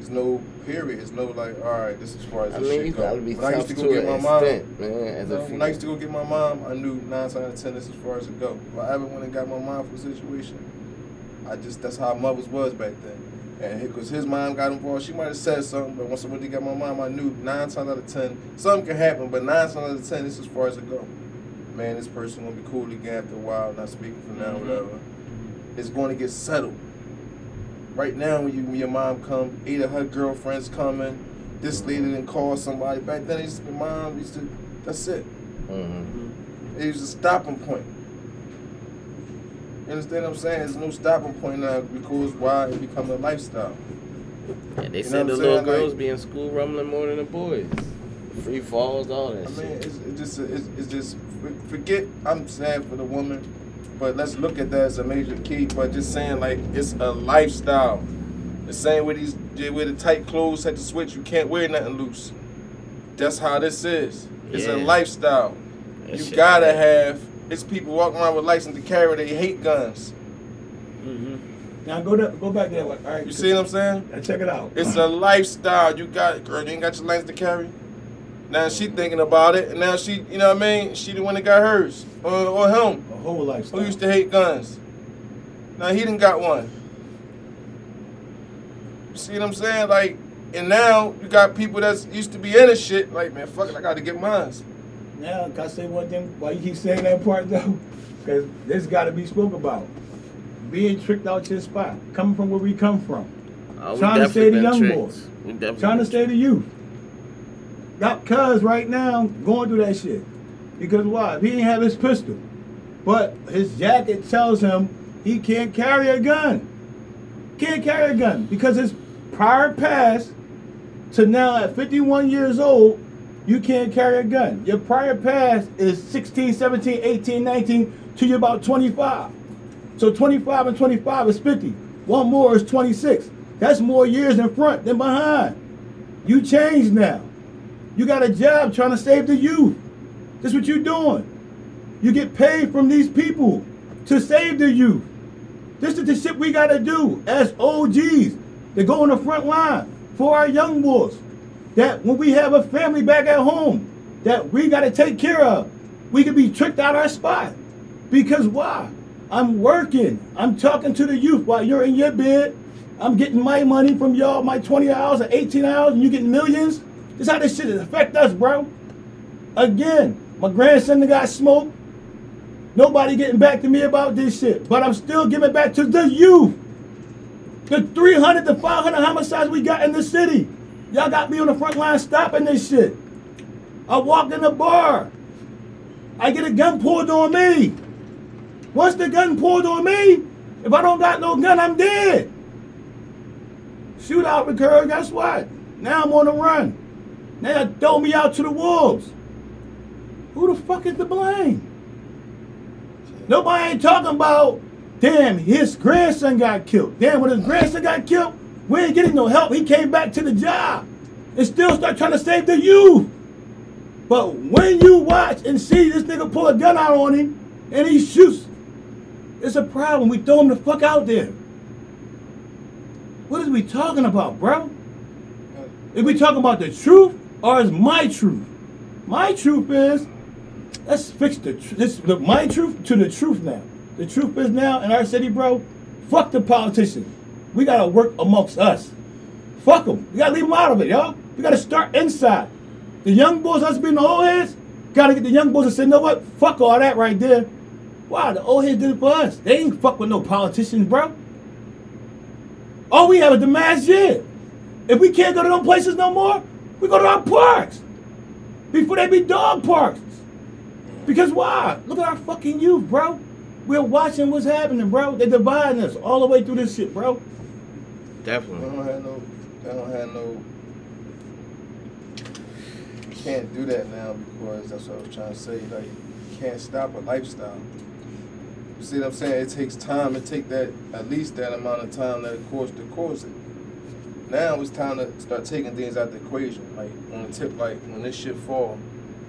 it's no period. It's no like, all right, this is as far as I this mean, shit you go. gotta be When I used to to go get an my mom, extent, man. As you know, when I used to go get my mom, I knew nine times out of ten this is as far as it go. If I ever went and got my mom for a situation, I just that's how mothers was back then. And because his mom got involved, she might have said something, but once somebody got my mom, I knew nine times out of ten something can happen, but nine times out of ten is as far as it go. Man, this person gonna be cool again after a while. Not speaking for now, Mhm. whatever. It's going to get settled. Right now, when, you, when your mom come, eight of her girlfriends coming. This lady didn't call somebody. Back then, it used to be mom used to. That's it. Mhm. It was a stopping point. You understand what I'm saying? There's no stopping point now because why it become a lifestyle. Yeah, they You said the little girls Like- be in school rumbling more than the boys. Free falls, all that I mean, it's, it's just it's, it's just forget. I'm sad for the woman, but let's look at that as a major key. But just saying like it's a lifestyle. The same way these they wear the tight clothes had to switch. You can't wear nothing loose. That's how this is. It's a lifestyle. That you gotta have. It's people walking around with license to carry. They hate guns. Mm-hmm. Now go to, go back there. All right. You see what I'm saying? Now check it out. It's a lifestyle. You got girl. You ain't got your license to carry. Now she thinking about it, and now she, you know what I mean? She the one that got hers, or, or him, a whole lifestyle. who used to hate guns. Now he didn't got one. You see what I'm saying? Like, and now you got people that's used to be in this shit. Like, man, fuck it, I got to get mine. Now, can I say one thing? Why you keep saying that part though? Because this got to be spoke about. Being tricked out your spot, coming from where we come from, Oh, trying to stay the young tricked. boys. Trying to stay the youth. Got cuz right now going through that shit. Because why? He didn't have his pistol. But his jacket tells him he can't carry a gun. Can't carry a gun. Because his prior past to now at 51 years old, you can't carry a gun. Your prior past is 16, 17, 18, 19 to you about 25. So 25 and 25 is 50. One more is 26. That's more years in front than behind. You changed now. You got a job trying to save the youth. That's what you're doing. You get paid from these people to save the youth. This is the shit we gotta do as OGs to go on the front line for our young boys. That when we have a family back at home, that we gotta take care of. We could be tricked out our spot. Because why? I'm working. I'm talking to the youth while you're in your bed. I'm getting my money from y'all, my 20 hours or 18 hours, and you getting millions. This how this shit affect us, bro. Again, my grandson got smoked. Nobody getting back to me about this shit. But I'm still giving back to the youth. The 300 to 500 homicides we got in the city. Y'all got me on the front line stopping this shit. I walk in the bar. I get a gun pulled on me. Once the gun pulled on me, if I don't got no gun, I'm dead. Shootout occurred, guess what? Now I'm on the run. Now they throw me out to the wolves. Who the fuck is to blame? Nobody ain't talking about, damn, his grandson got killed. Damn, when his grandson got killed, we ain't getting no help. He came back to the job and still start trying to save the youth. But when you watch and see this nigga pull a gun out on him and he shoots, It's a problem. We throw him the fuck out there. What is we talking about, bro? If we talking about the truth or is my truth? My truth is, let's fix the tr- this my truth to the truth now. The truth is now in our city, bro. Fuck the politicians. We gotta work amongst us. Fuck them. We gotta leave them out of it, y'all. We gotta start inside. The young boys, us being the old heads, gotta get the young boys to say, you know what? Fuck all that right there. Why? The old heads did it for us. They ain't fuck with no politicians, bro. All we have is the mass. If we can't go to them places no more, we go to our parks. Before they be dog parks. Because why? Look at our fucking youth, bro. We're watching what's happening, bro. They're dividing us all the way through this shit, bro. They Definitely. don't have no. They don't have no. Can't do that now because that's what I was trying to say. Like, you can't stop a lifestyle. You see what I'm saying? It takes time. It take that at least that amount of time that it course to cause it. Now it's time to start taking things out the equation. Like on the tip, like when this shit fall,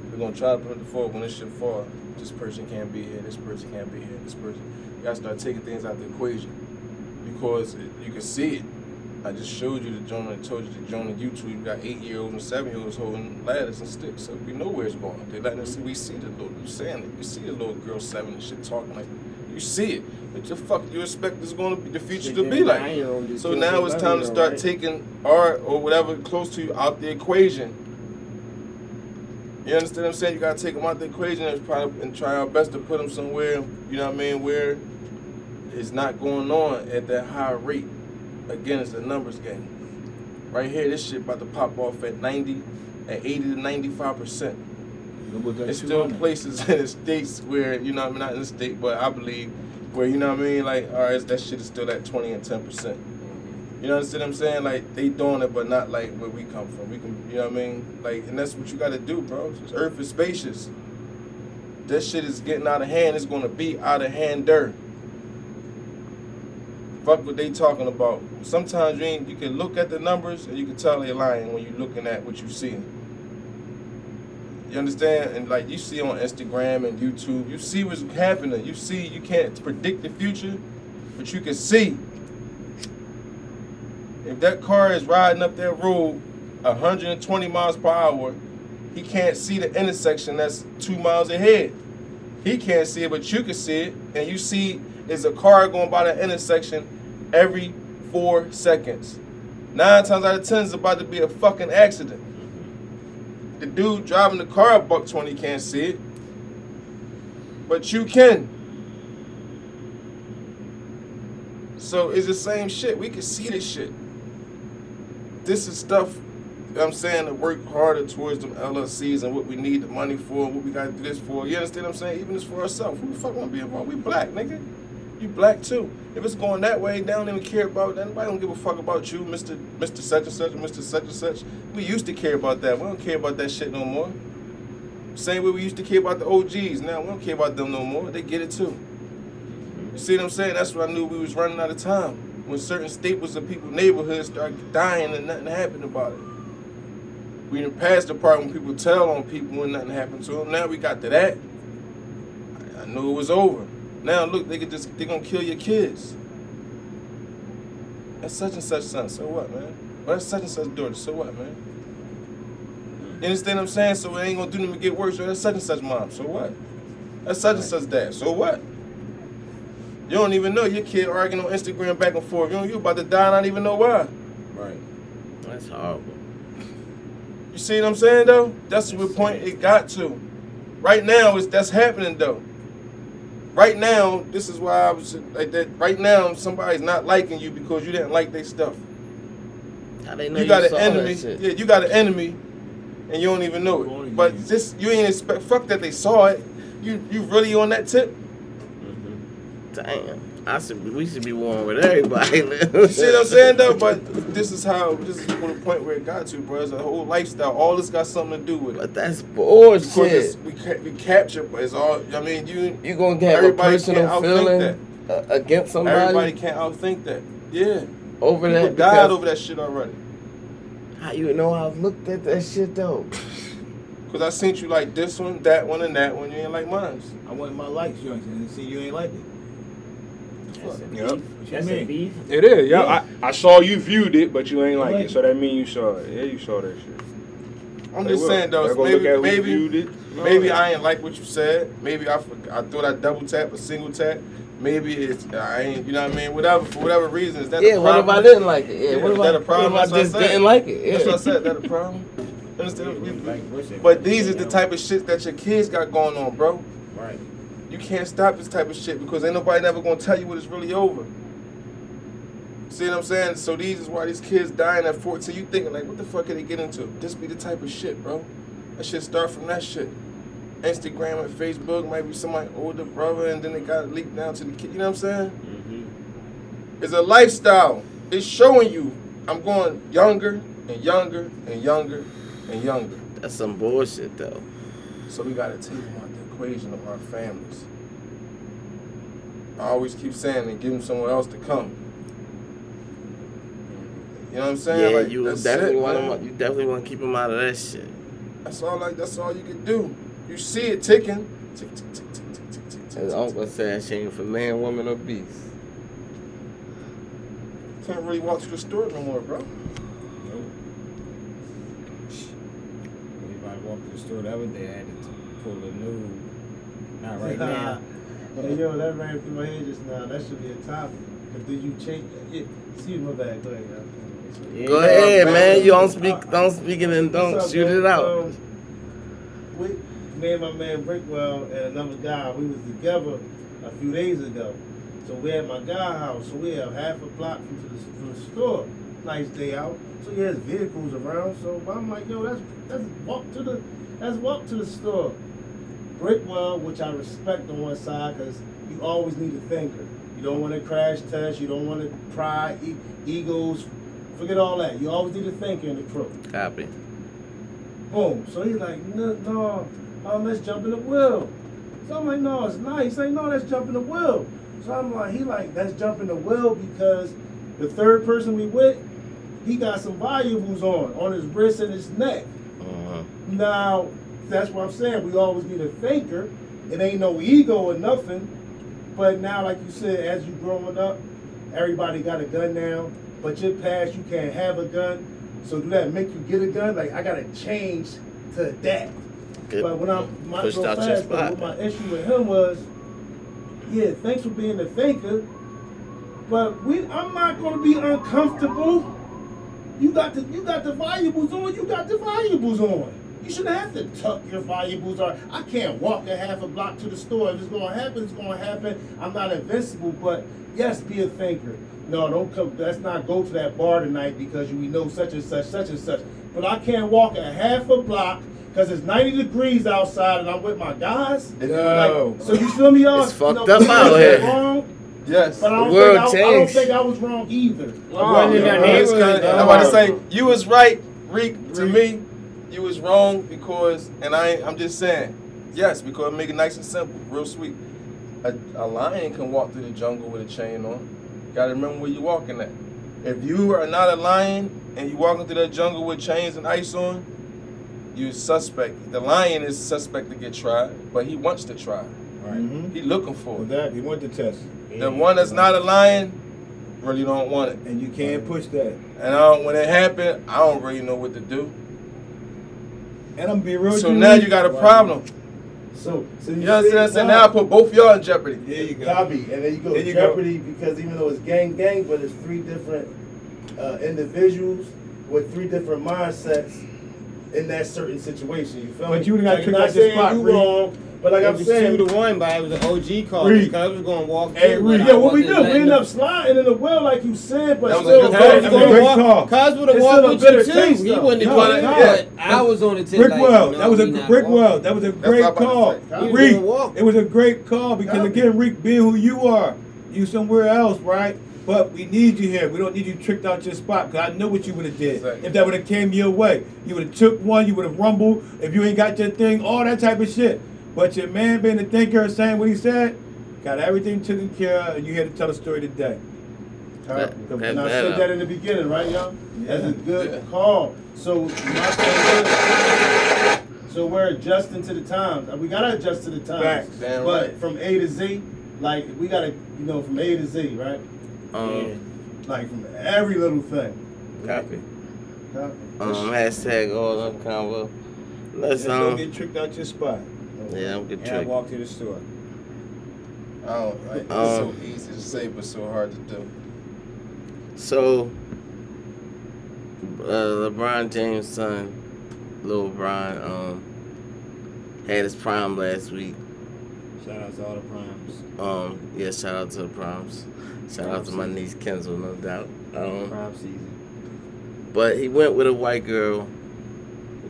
we're gonna try to put the fall. When this shit fall, this person can't be here. This person can't be here. This person. You gotta start taking things out the equation because it, you can see it. I just showed you the joint. I told you the joint on YouTube. You got eight year olds and seven year olds holding ladders and sticks, so we know where it's going. They letting us see. We see the little. You saying it. You see the little girl seven and shit talking like. You see it. But the fuck you expect is going to be the future to be like? So now it's time to start taking art or whatever close to you out the equation. You understand what I'm saying? You gotta take them out the equation and try and try our best to put them somewhere. You know what I mean? Where it's not going on at that high rate. Again, it's a numbers game. Right here, this shit about to pop off at 90, at 80 to 95 percent. It's still places in the states where you know I mean not in the state, but I believe where you know what I mean like all right, that shit is still at 20 and 10 percent. You know what I'm saying? Like they doing it, but not like where we come from. We can, you know what I mean? Like, and that's what you got to do, bro. This Earth is spacious. That shit is getting out of hand. It's gonna be out of hander. Fuck what they talking about. Sometimes you ain't. You can look at the numbers and you can tell they're lying when you're looking at what you see. You understand? And like you see on Instagram and YouTube, you see what's happening. You see, you can't predict the future, but you can see. If that car is riding up that road 120 miles per hour, he can't see the intersection that's two miles ahead. He can't see it, but you can see it. And you see is a car going by that intersection every four seconds. Nine times out of ten, it's about to be a fucking accident. The dude driving the car at buck 20 can't see it. But you can. So it's the same shit. We can see this shit. This is stuff, I'm saying, to work harder towards them LLCs and what we need the money for, what we gotta do this for. You understand what I'm saying? Even this for ourselves. Who the fuck wanna be involved? We black, nigga. You black too. If it's going that way, they don't even care about that. Nobody don't give a fuck about you, Mr. Mr. Such and Such, Mr. Such and Such. We used to care about that. We don't care about that shit no more. Same way we used to care about the OGs. Now we don't care about them no more. They get it too. You see what I'm saying? That's what I knew we was running out of time. When certain staples of people neighborhoods start dying and nothing happened about it. We didn't pass the part when people tell on people when nothing happened to them. Now we got to that. I, I knew it was over. Now look, they could just they gonna kill your kids. That's such and such son. So what, man? Well, that's such and such daughter. So what, man? Hmm. You understand what I'm saying? So it ain't gonna do them to get worse. Or That's such and such mom. So what? That's such and such dad. So what? You don't even know your kid arguing on Instagram back and forth. You know you about to die and I don't even know why. Right. That's horrible. You see what I'm saying though? That's the point it got to. Right now, it's that's happening though. Right now, this is why I was like that. Right now, somebody's not liking you because you didn't like their stuff. How they know You you, got an enemy. Yeah, you got an enemy, and you don't even know it. But get it. this, you ain't expect. Fuck that they saw it. You, you really on that tip? Mm-hmm. Damn. I should, we should be warm with everybody. You see what I'm saying though? But this is how. This is the point where it got to, bro. It's a whole lifestyle. All this got something to do with it. But that's Because it's, bullshit. we ca- we capture, but it's all. I mean, you. You gonna have a personal feeling uh, against somebody Everybody can't outthink that. Yeah. over People that? died over that shit already. How you know I've looked at that shit though? Cause I seen you like this one, that one, and that one. You ain't like mine. I wanted my likes, you know, and see you ain't like it. Fuck? Yep. What you That's a beef. It is. Yeah, Yeah. I, I saw you viewed it, but you ain't like Like it. So that mean you saw it. Yeah, you saw that shit. I'm They just will. saying though, They'll maybe look at who maybe. No, maybe that- I ain't like what you said. Maybe I I thought I double tap a single tap. Maybe it's I ain't you know what I mean. Whatever for whatever reason is that Yeah, a what if? I didn't like it? Yeah, Yeah, what is if, that I, a problem? what if That's I what I just didn't like it? Yeah. That's what I said. That a problem? Understand? But these is the type of shit that your kids got going on, bro. Right. You can't stop this type of shit because ain't nobody never gonna tell you what it's really over. See what I'm saying? So these is why these kids dying at 14. You thinking like, what the fuck are they getting into? This be the type of shit, bro. That shit start from that shit. Instagram and Facebook might be somebody older brother, and then it got leaked down to the kid. You know what I'm saying? Mm-hmm. It's a lifestyle. It's showing you I'm going younger and younger and younger and younger. That's some bullshit though. So we gotta take the equation of our families. I always keep saying and give them somewhere else to come. You know what I'm saying? Yeah, like, you that's definitely it, want man. him. You definitely want to keep him out of that shit. That's all. Like that's all you can do. You see it ticking. Tick, tick, tick, tick, tick, tick, tick, tick, As tick, Uncle said, shame for man, woman, or beast. Can't really walk through the store no more, bro. Everybody walked to the store the other day, I had to pull a new. Not right now. Hey, yo, that ran through my head just now. That should be a topic. But do you change? it? see my bad. Go ahead. Yeah, Go ahead, man. man. You don't speak, don't speak it and don't up, shoot man? it out. Um, we, me and my man Brickwell and another guy, we was together a few days ago. So we at my guy house. So we have half a block from the, from the store. Nice day out. So he has vehicles around. So I'm like, yo, let's let's walk to the let's walk to the store. Brickwell, which I respect on one side, because you always need a thinker. You don't want to crash test. You don't want to pry e- egos. Forget all that. You always need a thinker in the crew. Copy. Boom. So he's like, no, no, oh, let's jump in the wheel. So I'm like, no, it's nice. He's like, no, let's jump in the wheel. So I'm like, he like, let's jump in the wheel because the third person we with, he got some valuables on, on his wrist and his neck. Uh-huh. Now, that's what I'm saying. We always need a thinker. It ain't no ego or nothing. But now, like you said, as you growing up, everybody got a gun now. But your past, you can't have a gun. So do that make you get a gun? Like I gotta change to adapt. Good. But when I'm my Pushed out your fast, though, spot. my issue with him was, yeah, thanks for being a thinker. But we, I'm not gonna be uncomfortable. You got the you got the valuables on. You got the valuables on. You shouldn't have to tuck your valuables Or I can't walk a half a block to the store. If it's gonna happen, it's gonna happen. I'm not invincible, but yes, be a thinker. No, don't come. Let's not go to that bar tonight because we know such and such, such and such. But I can't walk a half a block because it's 90 degrees outside and I'm with my guys. No. Like, so you feel me, y'all? It's fucked You know, up out is here. Wrong, Yes. but I don't, world think I, I don't think I was wrong either. Wasn't in Yeah, that bro, it's neighborhood, kinda- though. I'm about to say you was right, Reek. To me, you was wrong because, and I, I'm just saying, yes, because make it nice and simple, real sweet. A, a lion can walk through the jungle with a chain on. Gotta remember where you're walking at. If you are not a lion and you walking through that jungle with chains and ice on, you suspect. The lion is suspect to get tried, but he wants to try. Right. Mm-hmm. He looking for it. Exactly. He went to test. The one that's not a lion really don't want it. And you can't push that. And I don't, when it happened, I don't really know what to do. And I'm be real. So with now you got a problem. So, so you You understand? see, So now I put both y'all in jeopardy. There you go. Copy, and then you go There you go. Jeopardy because even though it's gang gang, but it's three different uh, individuals with three different mindsets in that certain situation. You feel But me? But you done got like, tricked I'm out not saying spot, you wrong, but like it I'm was saying, two to one, but it was an OG call Reed. because I was going to walk Hey, through, Reed. yeah, what we do? We end up sliding in the well, like you said, but That was still good Cuz call. was That was a gonna great walk- call. Cuz would have walked with you too. He wouldn't have done it, but I was on the tip like, Brickwell, that was a we not Brickwell. That was a great I'm about to call. say. He was Reek, it was a great call because again, Reek, being who you are, you somewhere else, right? But we need you here. We don't need you tricked out your spot. Cause I know what you would have did Exactly. if that would have came your way. You would have took one. You would have rumbled. If you ain't got your thing, all that type of shit. But your man being a thinker, saying what he said, got everything taken care of, and you here to tell the story today. Copy. That- and I said that- that in the beginning, right, y'all? That's a good Yeah. call. So my thing is, so we're adjusting to the times. We gotta adjust to the times. Facts. Damn but right. from A to Z, like we gotta, you know, from A to Z, right? Um, Like from every little thing. copy. Huh? Um, hashtag all up convo. Let's Just don't um, get tricked out your spot. Yeah, I'm good And I trick. walk to the store. I don't. Like, it's so Um, easy to say, but so hard to do. So, uh, LeBron James' son, Lil Bron, um, had his prime last week. Shout out to all the primes. Um, yeah, shout out to the proms. Shout out to my niece Kenzel, no doubt. Um, Prime season. but he went with a white girl,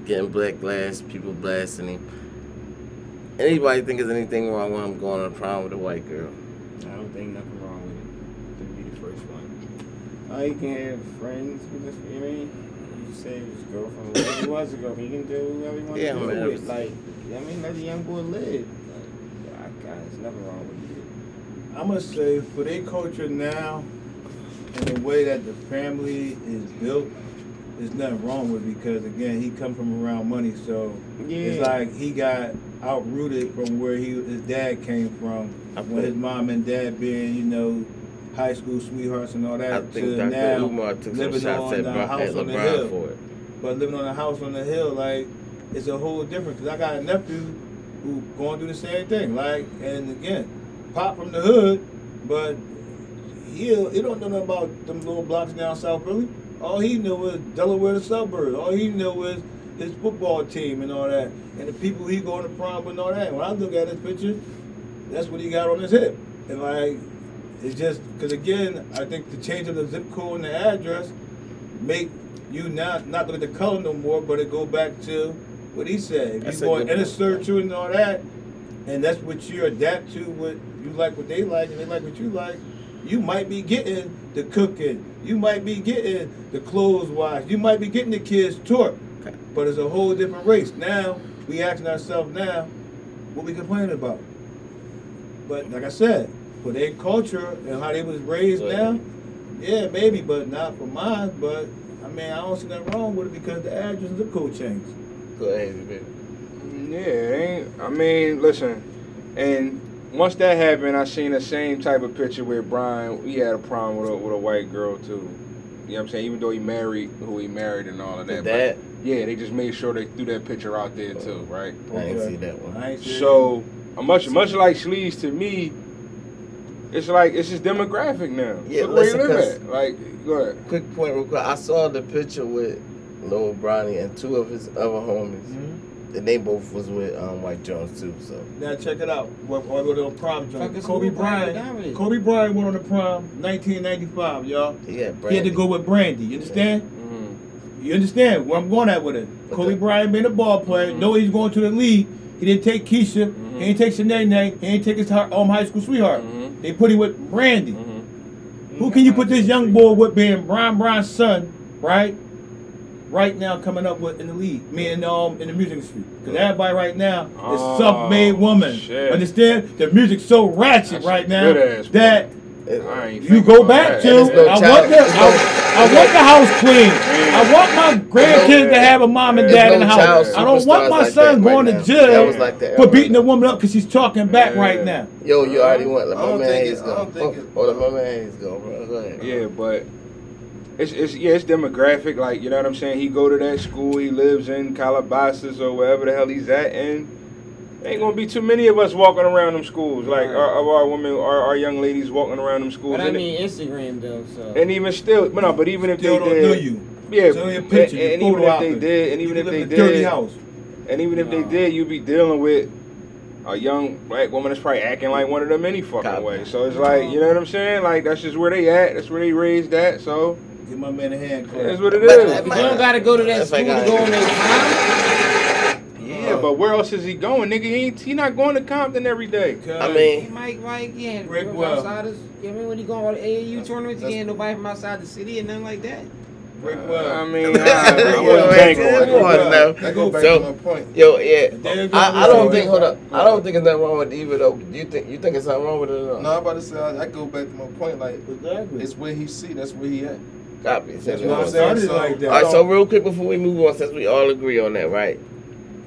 getting black glass, people blasting him. Anybody think there's anything wrong with him going on a prom with a white girl? I don't think nothing wrong with it. To be the first one. Oh, you can have friends with the, you know what I mean? You just say it was his girlfriend. Whatever it was a girlfriend. He can do whatever he wants Yeah, to do man, with. it's- Like, I mean, let the young boy live. Like, I, God, there's nothing wrong with it. I'm gonna say for their culture now, and the way that the family is built, there's nothing wrong with it because again, he come from around money, so it's like he got outrooted from where he his dad came from. I When his mom and dad being, you know, high school sweethearts and all that, I think Dr. now Umar took some living shots on at, Bron- house at on the hill. for it. But living on a house on the hill, like, it's a whole different. Cause I got a nephew who going through the same thing. Like, and again, pop from the hood, but he he don't know nothing about them little blocks down South Philly. All he knew was Delaware, the suburbs. All he knew was his football team and all that, and the people he going to prom with and all that. When I look at his picture, that's what he got on his hip, and like, it's just because again, I think the change of the zip code and the address make you not not look at the color no more, but it go back to what he said. If That's you a go good inner point. search you and all that, and that's what you adapt to, what you like, what they like, and they like what you like. You might be getting the cooking. You might be getting the clothes washed. You might be getting the kids taught. Okay. But it's a whole different race. Now we asking ourselves now, what we complaining about? But like I said, for their culture and how they was raised Go now, yeah, maybe, but not for mine. But I mean, I don't see nothing wrong with it because the address and zip code changed. Go ahead, baby. Mm, yeah, ain't. I mean, listen, and once that happened, I seen the same type of picture where Brian he had a problem with a, with a white girl too. You know what I'm saying? Even though he married who he married and all of that. The but dad? Yeah, they just made sure they threw that picture out there too, right? I didn't see that one. I ain't see it. So much much like Sleeves to me, it's like it's just demographic now. Yeah, Look where you listen, live 'cause- at. Like, go ahead. Quick point, real quick. I saw the picture with Lil Bronny and two of his other homies. Mhm. And they both was with um, White Jones too. So Now check it out. What what what the prom joint? Fucking Kobe Smooth Brian Bryant. dominated. Kobe Bryant went on the prom, 1995, y'all. he had He had to go with Brandy. You understand? You understand where I'm going at with it? Kobe Bryant being a ball player, Mhm. know he's going to the league. He didn't take Keisha. Mhm. He didn't take Shanae. He didn't take his hi- um, high school sweetheart. Mhm. They put him with Brandy. Mhm. Who can you put this young boy with being Brian Bryant's son, right? Right now coming up with in the league, me and um in the music industry, because everybody right now is Oh, self-made woman. shit. Understand? The music's so ratchet That's right now that you go back to. No I want the I, I want the house clean. I want my grandkids to have a mom and dad in the house. I don't want my son going to jail was like that for beating a woman up because she's talking back right now. Yo, you already went. Let my don't man think Hayes go. don't think Oh, it- oh, let my man Hayes go, bro. Go ahead. Yeah, but it's it's yeah, it's demographic. Like you know what I'm saying. He go to that school. He lives in Calabasas or wherever the hell he's at, and ain't gonna be too many of us walking around them schools. Like Right. Uh, our, our women, our, our young ladies walking around them schools. But I and, mean Instagram though, so. and even still, but no, but even if Still they don't did, know you. yeah, It's only picture, and, and even if they did, and You even if they in a dirty did, house. and even if they did, you'd be dealing with a young black woman that's probably acting like one of them any fucking Copy. way. So it's like, you know what I'm saying? Like that's just where they at. That's where they raised at. So Give my man a hand clap. that's what it But that You don't gotta go to that That's school like to go on their time. Yeah, but where else is he going, nigga? He ain't, he not going to Compton every day. I He mean, might, might, yeah, Rick from Wells. outsiders. You know I mean, when he going to the AAU tournaments, he that's- ain't nobody from outside the city and nothing like that. Rick well, I mean, I, I Rick wouldn't Wells, on it. Wells. Well, now. That go back So- to my point. yo, yeah. There you go. I, I don't think. Hold up. I don't think there's nothing wrong with Eva though. Do you think? You think it's something wrong with it? Or No, not? I'm about to say I, I go back to my point. Like Exactly. it's where he see. That's where he at. Copy. That's Since what I'm saying. So- like that. All right. So real quick before we move on, since we all agree on that, right?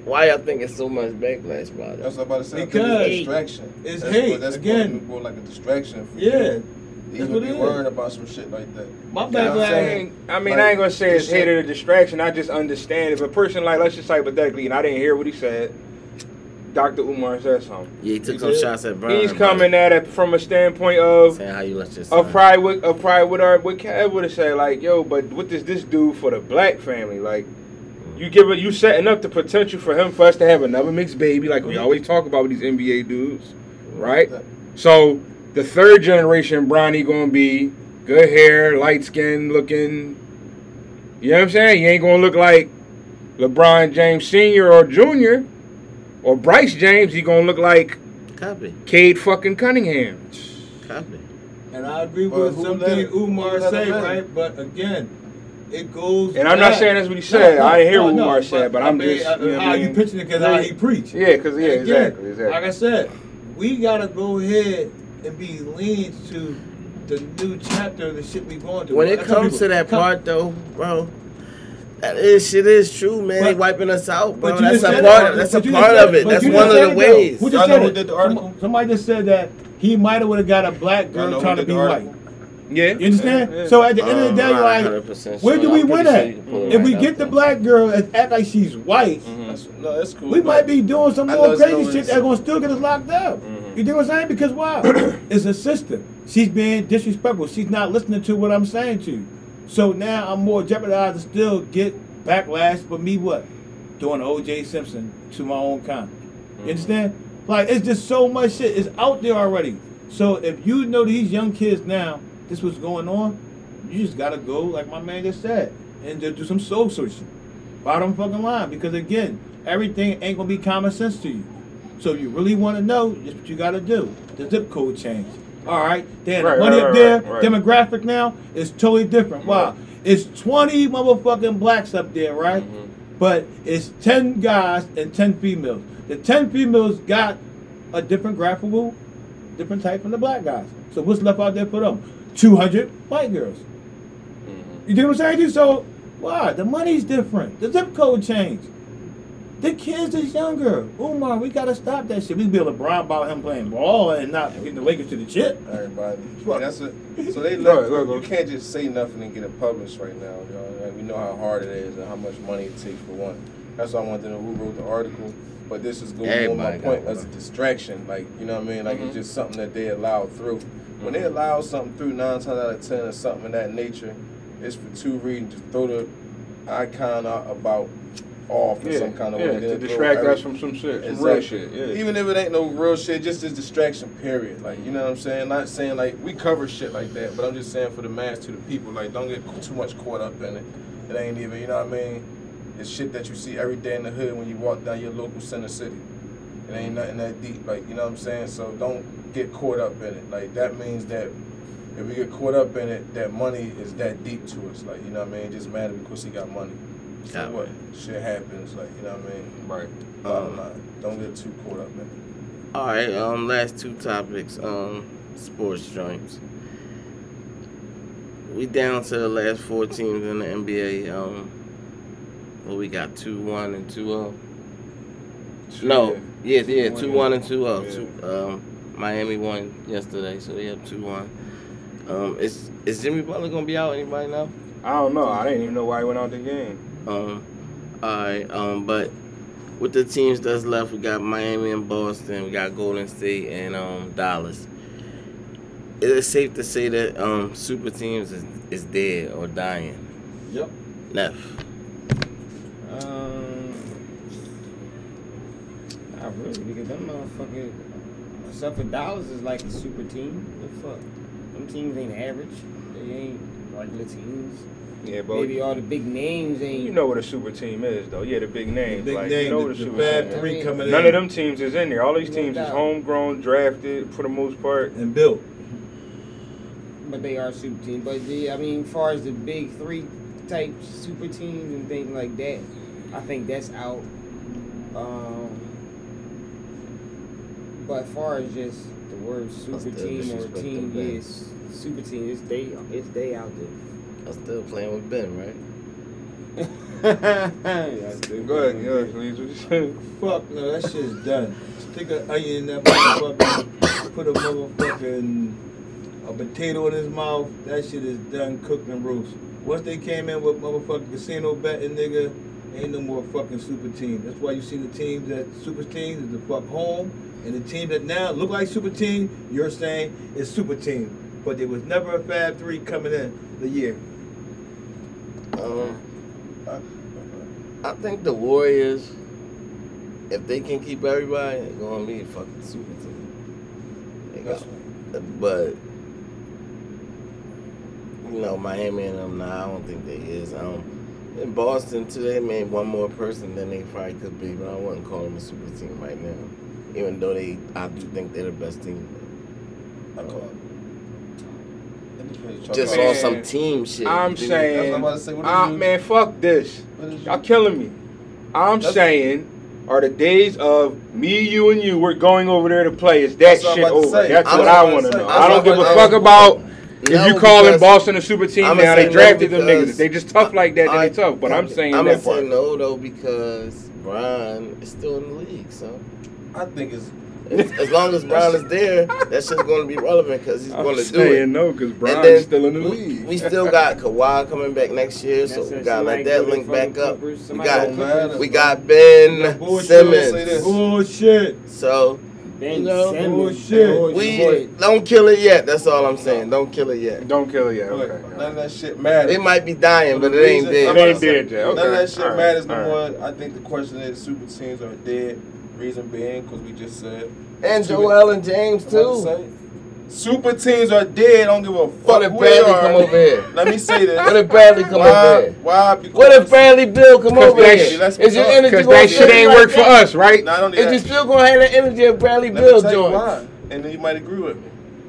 Why y'all think it's so much backlash about it? That's what I'm about to say. I think Because it's a distraction. it's that's hate, What, that's again. More, more like a distraction. For Yeah, You. that's Even what be it is. worrying about some shit like that. My You know I'm backlash. I, saying? ain't, I mean, Like, I ain't gonna say it's this shit- hate or distraction. I just understand if a person like, let's just hypothetically, and I didn't hear what he said. Dr. Umar said something. Yeah, he took He some did. shots at Brian. He's coming at it from a standpoint of saying how you let your son. of pride with of pride with our what Kev would have said like, yo, but what does this do for the black family? Like, you give it, you setting up the potential for him for us to have another mixed baby, like we always talk about with these NBA dudes, right? So the third generation Bronny gonna be good hair, light skin looking. You know what I'm saying? You ain't gonna look like LeBron James Senior or Junior, or Bryce James. He gonna look like Copy. Cade fucking Cunningham. Copy. And I agree with something Umar let say, him in? right? But again, it goes. And I'm not back. saying that's what he said. I didn't hear what Umar no, said, but I I'm mean, just, uh, you know how what you mean? pitching it because how he preach. Yeah, because yeah, again, exactly, exactly. Like I said, we gotta go ahead and be lenient to the new chapter of the shit we going through. When it Like I tell comes people, to that come- part, though, bro, that is shit is true, man. they wiping us out, bro. That's a part. it. That's But a you part just said of it. it. That's one of the ways. Who just said it? did the Some- article? Somebody just said that he might have would have got a black girl trying to did be white. Article? Yeah. You understand? Yeah, yeah. So at the end of the Um, day, not like, where do we I'm win pretty sure at? you can pull it If we get the black girl and act like she's white, mm-hmm. That's, no, that's cool. we might be doing some I more crazy shit reason. that's gonna still get us locked up. Mm-hmm. You dig what I'm saying? Because why? it's a system. She's being disrespectful. She's not listening to what I'm saying to you. So now I'm more jeopardized to still get backlash for me what? Doing OJ Simpson to my own kind. You mm-hmm. understand? Like it's just so much shit. It's out there already. So if you know these young kids now, this was going on, you just gotta go, like my man just said, and just do some soul searching. Bottom fucking line. Because again, everything ain't gonna be common sense to you. So if you really wanna know, just what you gotta do. The zip code change. Alright? Then Right, money right, up there, right, right. demographic now is totally different. Wow, Right. It's 20 motherfucking blacks up there, right? Mm-hmm. But it's 10 guys and 10 females. The 10 females got a different graphical, different type from the black guys. So what's left out there for them? 200 white girls. Mm-hmm. You dig what I'm saying? dude? So why? The money's different. The zip code changed. The kids is younger. Umar, we gotta stop that shit. We can be LeBron about him playing ball and not getting the Lakers to the chip. Everybody. Yeah, that's it. So they Go let ahead, go you can't just say nothing and get it published right now. You know? Like, we know how hard it is and how much money it takes for one. That's why I wanted to know who wrote the article. But this is going on my point got as a distraction. Like you know what I mean? Like Mhm. it's just something that they allowed through. When they allow something through nine times out of ten or something of that nature, it's for two reasons. Just throw the icon out about off in Yeah, some kind of yeah, way. to distract us from some shit, some real shit. Yeah. Even if it ain't no real shit, just as distraction, period. Like, you know what I'm saying? Not saying like we cover shit like that, but I'm just saying for the mass to the people, like, don't get too much caught up in it. It ain't even, you know what I mean? It's shit that you see every day in the hood when you walk down your local center city. It ain't nothing that deep, like, you know what I'm saying? So don't get caught up in it. Like, that means that if we get caught up in it, that money is that deep to us. Like, you know what I mean? Just matter because he got money. So Yeah, what? man. Shit happens, like, you know what I mean? Right. Bottom line, don't get too caught up in it. All right. Um. Last two topics. Um. Sports joints. We down to the last four teams in the NBA. Um. Well, we got two one and two zero. No. Yeah. Yes yeah. Two one and two zero. Yeah. Two. Um. Miami won yesterday, so they have two one. Um. Is is Jimmy Butler gonna be out? Anybody know? I don't know. I didn't even know why he went out the game. Um, all right. Um, but with the teams that's left, we got Miami and Boston. We got Golden State and um Dallas. Is it safe to say that um super teams is, is dead or dying? Yep. Neff. Um, not really, because them motherfuckers, except for Dallas, is like a super team. What the fuck, them teams ain't average. They ain't regular teams. Yeah, but Maybe all the big names ain't. you know what a super team is, though. Yeah, the big names. big like, name, you know the- what a the super bad team is. three coming None in. of them teams is in there. All these teams is homegrown, drafted for the most part. And built. but they are super teams. But the, I mean, as far as the big three type super teams and things like that, I think that's out. Um, but as far as just the word super team or team, them, Ben. yes, super team, it's day. it's they out there. I'm still playing with Ben, right? That's good. Go ahead, yeah, please. What you saying? Fuck no, that shit's done. Stick an onion in that motherfucker. Put a motherfucking a potato in his mouth. That shit is done, cooked and roast. Once they came in with motherfucking casino betting, nigga, ain't no more fucking super team. That's why you see the teams that super teams is the fuck home, and the team that now look like super team, you're saying is super team. But there was never a Fab Three coming in the year. Um, I think the Warriors, if they can keep everybody, they're gonna be a fucking super team. They got, but you know, Miami and them, nah, I don't think they is. Um, in Boston too, they made one more person than they probably could be, but I wouldn't call them a super team right now. Even though they, I do think they're the best team. I call it. Just Man, on some team shit. I'm you dig? saying, That's what I'm about to say. What is ah, man, fuck this. What is you- Y'all killing me. I'm That's- saying, are the days of me, you, and you, we're going over there to play, is that That's shit over? say. That's I'm what I want to know. I'm I don't give a fuck about if No, you calling because- Boston a super team I'ma now. say They no drafted them because niggas. They just tough like that, I- they tough. But I'm saying I'm that gonna say part. no though because Brian is still in the league. So I think it's as, as long as Brown is there, that shit's gonna be relevant because he's I'm gonna do saying it. no, because And Brian's then still in the we, league. we still got Kawhi coming back next year, so we gotta let that link back up. Clippers, We got go we got Ben Bullshit. Simmons. this. Bullshit. So Ben You know, Simmons. bullshit. George we don't kill it yet. That's all I'm saying. Don't kill it yet. Don't kill it yet. look, Okay. none of that shit matters. It might be dying, For but the it ain't reason- It ain't dead yet. Okay. None of that shit All right. matters no All right. more. I think the question is super teams are dead. Reason being, because we just said. And Joel and James I'm to too. say, Super teams are dead. I don't give a fuck What if Bradley are. come over here? Let me say this. What if Bradley come why, over here? Why? What if Bradley Beal come over that here? sh- Is your talk. energy Because gonna that shit ain't work for us, right? Not only Is that. you still gonna have the energy of Bradley Let Bill me tell you joint? why, and then you might agree with me.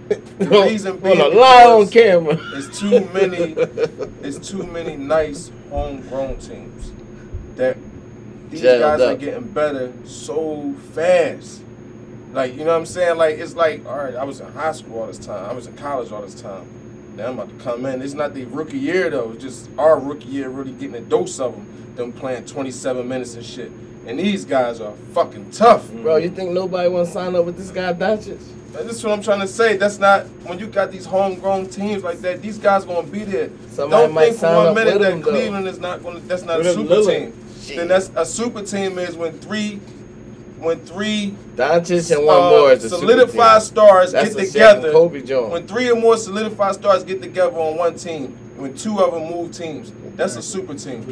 The Hold reason being on, lie on camera. It's too many. It's too many nice homegrown teams that these Gelled guys are getting better so fast. Like you know what I'm saying? Like it's like all right. I was in high school all this time. I was in college all this time. Now I'm about to come in. It's not the rookie year though. It's just our rookie year really getting a dose of them. Them playing 27 minutes and shit. And these guys are fucking tough. Mm-hmm. Bro, you think nobody want to sign up with this guy Doncic? And this is what I'm trying to say. That's not when you got these homegrown teams like that. These guys gonna be there. Somebody Don't might think for sign one minute with that him, though. Cleveland is not gonna. That's not What a if super Lillard? team. Shit. Then that's a super team is when three, when three Doncic and one uh, more is the super solidified team. stars That's get a Shaq and together. Kobe joint. When three or more solidified stars get together on one team, when two of them move teams, that's a super team.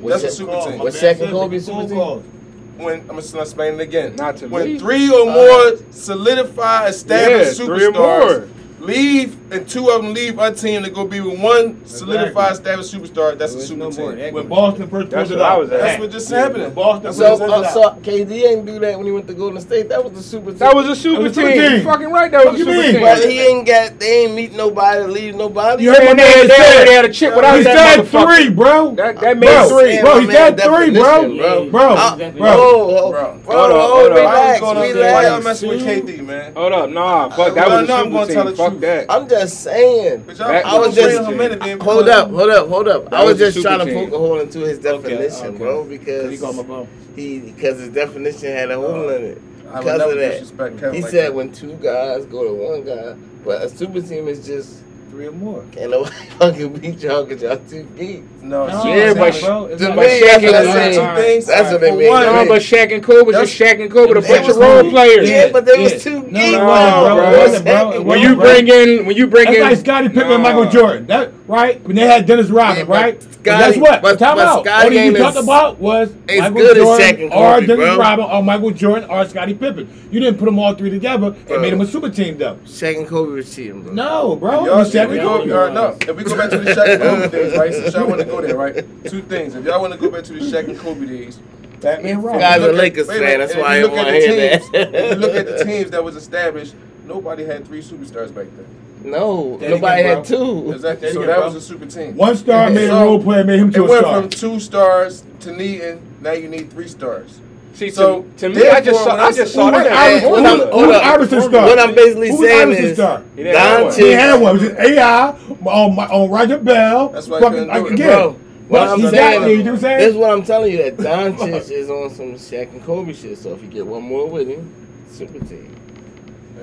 What's That's a Shaq- super team. What's Shaq and Kobe super team? When I'm gonna explain it again. Not to when me. three or more solidified, established Yeah, three or superstars more. Leave, and two of them leave our team to go be with one solidified, established superstar, that's a super no team. equity. When Boston first That's pulled what it I out. was at. That's what just happening. When Boston So, first pulled it uh, so KD ain't do that when he went to Golden State. That was the super team. That was a super was team. super team. You fucking right. That was What a super mean? team. But he ain't got. They ain't meet nobody, leave nobody. You heard Man, my they, man they say- already had a chip without He that said motherfucker. three, bro. That, that made Bro, three. bro, he my said man three, bro. bro. Bro, Uh, bro. Bro, Bro. bro, Hold bro, on, hold on. Why you relax, going relax. Why y'all messing with KD, man? Hold up, nah, fuck that was no, a I'm gonna super team. The Fuck truth. I'm just saying. Y'all I was just him in it hold up, hold up, hold up. That I was was just super trying to poke a hole into his definition, okay. bro, because called my bum. he because his definition had a hole in it. Because of that, he like said that. when two guys go to one guy, but a super team is just Three or more. can't nobody fucking beat y'all because y'all too geeks. No, No, see, Yeah, but not, bro. It's to not- me, Shaq that's and what That's I two things. That's what they mean. one, to No, me. but Shaq and Kobe was just Shaq and Kobe, a bunch of role players. Yeah, but there was two No, geeks. it No, bro. bro. It wasn't, bro. It When you bring in, when you bring That's in, like Scottie Pippen and Michael Jordan. That right? When they had Dennis Rodman, Yeah, right? But Scottie- guess what? but- Time but out. Scottie What you ain't talked about was Michael good Jordan or Kobe, Dennis bro. Rodman or Michael Jordan or Scottie Pippen. You didn't put them all three together Bro. and made them a super team, though. Shaq and Kobe was cheating, bro. No, bro. It Y'all, was if Shaq we and go, Kobe. y'all, no, if we go back to the Shaq and Kobe days, right? Since y'all want to go there, right? Two things. If y'all want to go back to the Shaq and Kobe days, Batman Robin. Guy's a look at- Lakers fan, that's why you I look didn't want to hear teams- that. If you look at the teams that was established, nobody had three superstars back then. No, Then nobody again, had two. Exactly. So that was a super team. One star made a role player, made him It to a went star. from two stars to needing. Now you need three stars. see, So, to, to me, I just therefore, saw, when I I just see- saw Who was that. Iverson? Hold Who up, was- hold who was up. Iverson's star? What I'm basically Who was saying Iverson's is star? He didn't have one. He had one. It was AI on, my, on Roger Bell. That's why I couldn't do like, it. again, Bro, What I'm Exactly, saying, you know what I'm saying? this is what I'm telling you. That Doncic is on some Shaq and Kobe shit. So if you get one more with him, super team.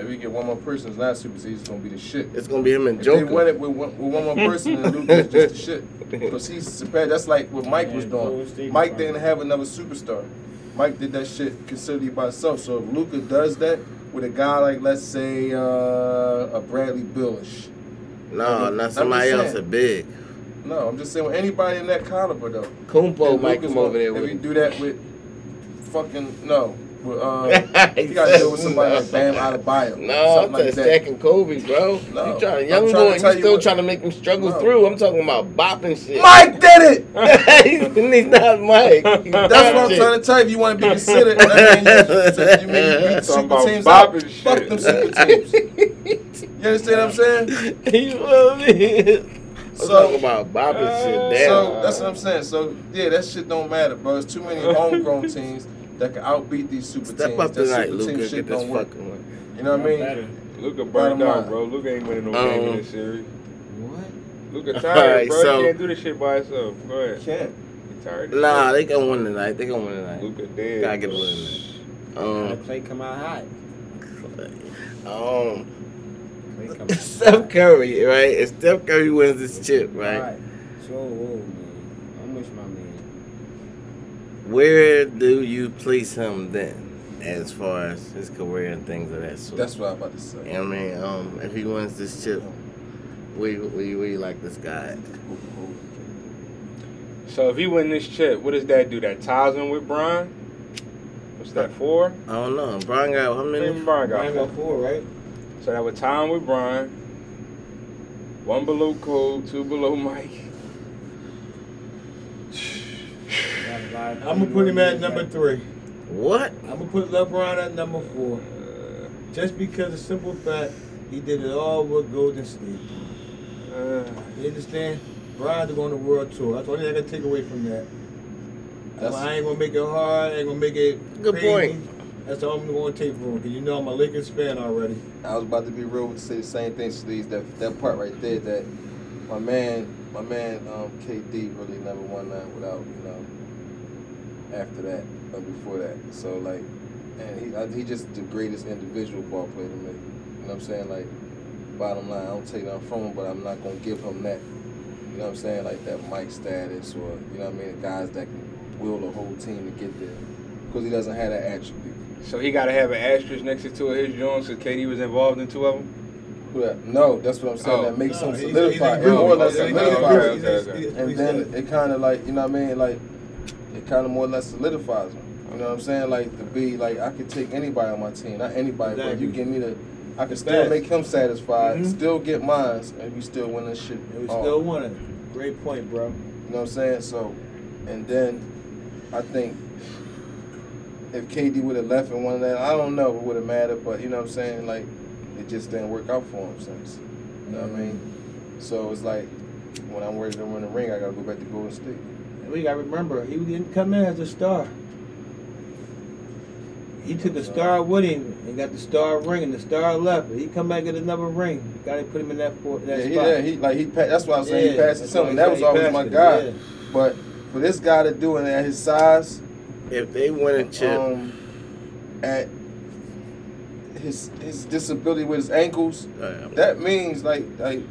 If we get one more person, it's not super team. It's gonna be the shit. It's gonna be him and If they win it with one, with one more person, then Luka's just the shit. Because he's super. That's like what Mike was doing. Mike didn't have another superstar. Mike did that shit considerably by himself. So if Luka does that with a guy like, let's say, uh, a Bradley Billish. No, I'm not just somebody else. A big. No, I'm just saying with anybody in that caliber though. Kumpo Then might come over there If with we him. do that with fucking no, with, uh, He you gotta deal with somebody no. like Bam Adebayo. No, something I'm like saying that. Kobe, bro. No, you trying I'm young boy, you tell you still what- trying to make him struggle No. through. I'm talking about bopping shit. Mike did it. he's, he's not Mike. He's That's what I'm trying to tell you. If you want to be considered, I mean, you, you mean you beat Talking super about teams out. bopping Fuck them super teams. You understand what I'm saying? You feel me? I'm So- talking about bopping shit down. So that's what I'm saying. So yeah, that shit don't matter, bro. There's too many homegrown teams that can outbeat these super Step teams. up That tonight, super Luka. team Get this don't work. fucking one. You know what I mean? Better. Luka Bottom burned out, line. bro. Luka ain't winning no Um, game in this series. What? Luka All tired, right, bro. so- he can't do this shit by himself. Go ahead. Can't. He tired. Nah, they gonna win tonight. They gonna win tonight. Luka dead. Gotta get bro. a win tonight. Gotta Um, Klay come out hot. um, Klay come out Steph hot. Curry, right? If Steph Curry wins this chip, right? Alright. So, whoa, man. I'm with my man. Where do you place him then, as far as his career and things of that sort? That's what I'm about to say. You know what I mean, um, if he wins this chip, where you, where you, like this guy? So if he win this chip, what does that do? That ties him with Brian? What's that for? I don't know. Brian got how many? Brian got Brian four. got four, right? So that would tie him with Brian. One below Cole, two below Mike. I'm gonna put him at number three. What? I'm gonna put LeBron at number four. Just because the simple fact he did it all with Golden State. Uh, You understand? Brian's going to world tour. That's the only thing I can take away from that. That's- I ain't gonna make it hard. I ain't gonna make it Good crazy. point. That's all I'm gonna take from him. Cause you know I'm a Lakers fan already. I was about to be real say the same thing, Sleeves. That that part right there, that my man, my man, um, KD really never won that without you know. After that or before that, so like, and he I, he just the greatest individual ball player to me. You know what I'm saying? Like, bottom line, I don't take nothing from him, but I'm not gonna give him that. You know what I'm saying? Like that Mike status or you know what I mean? The guys that can will the whole team to get there because he doesn't have that attribute. so he got to have an asterisk next to two of his joints because KD was involved in two of them? Who that? No, that's what I'm saying. Oh. that makes No, him he's- solidify. he's It more or less group. He's a solidifies. okay, group. okay, He's- okay. he's- And then it kind of like you know what I mean, like it kind of more or less solidifies him. You know what I'm saying? Like to be like I could take anybody on my team, not anybody, but Exactly. you give me the, I could still best. make him satisfied, Mhm. still get mine, and we still win this shit. And we still won it. Great point, bro. You know what I'm saying? So, and then I think if KD would have left and of that, I don't know if it would have mattered, but you know what I'm saying? Like, it just didn't work out for him since. You know what I mean? So it's like when I'm ready to win the ring, I gotta go back to Golden State. And we gotta remember, he didn't come in as a star. He took a star with him and got the star ring, and the star left. He come back get another ring. Got to put him in that, for, that Yeah, he, spot. yeah, he like he. That's why I was saying he passed it that's to him. why and That was always my guy. yeah. But for this guy to do it at his size, If they win a chip, um, at his his disability with his ankles, that means like like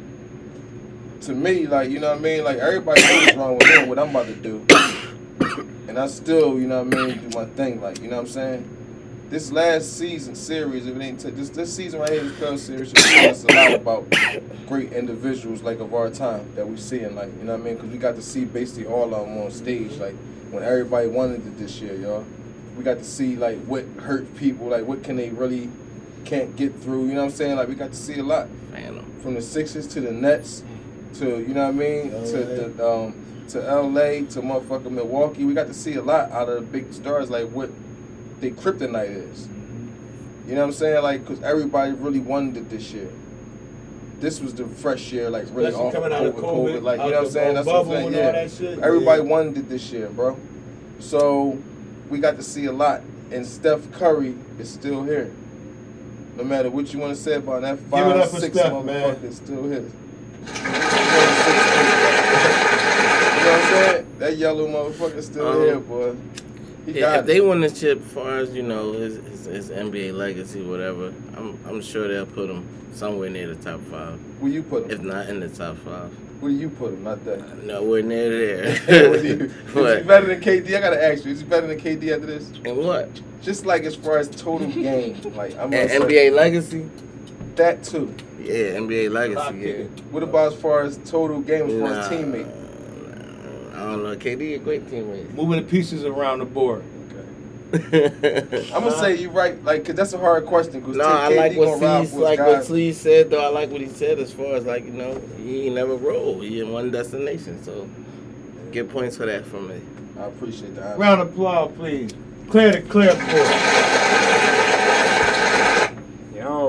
to me like you know what I mean? Like everybody knows what's wrong with him what I'm about to do. And I still you know what I mean do my thing like you know what I'm saying? This last season series if it ain't t- this this season right here this Cubs series should teach us a lot about great individuals like of our time that we see and like you know what I mean? Because we got to see basically all of them on stage like when everybody wanted it this year y'all. We got to see like what hurt people like what can they really can't get through you know what I'm saying? Like we got to see a lot. Phantom. from the Sixers to the Nets to you know what I mean to the um to LA to motherfucking Milwaukee. We got to see a lot out of the big stars like what their kryptonite is. You know what I'm saying? Like because everybody really wanted it this year. This was the fresh year, like really Especially off coming out COVID, of COVID, COVID, like you know what I'm saying? That's what I'm saying. Yeah, shit. everybody Yeah. wanted it this year, bro. So we got to see a lot, and Steph Curry is still here. No matter what you want to say about that five, six Steph, motherfucker, man. still here. You know what I'm saying? That yellow motherfucker still Um, here, boy. He Yeah, if it. they win the chip, as far as you know, his, his, his NBA legacy, whatever, I'm I'm sure they'll put him somewhere near the top five, Where you put if him? not in the top five. Where you put him? Not that. Nowhere near there. is he better than KD? I gotta ask you. Is he better than KD after this? and what? Just like as far as total game, like I'm And say NBA legacy? that too. Yeah, NBA legacy. Yeah. ticket. What about as far as total game, as far Nah, as teammate? I don't know. KD a great teammate. Moving the pieces around the board. I'm gonna say you right, like, cause that's a hard question. Cause No, I like what gonna ride Sleaze for his like what guys. Said though. I like what he said as far as like you know he ain't never rolled. He in one destination, so get points for that from me. I appreciate that. Round of applause, please. Clear the clear board.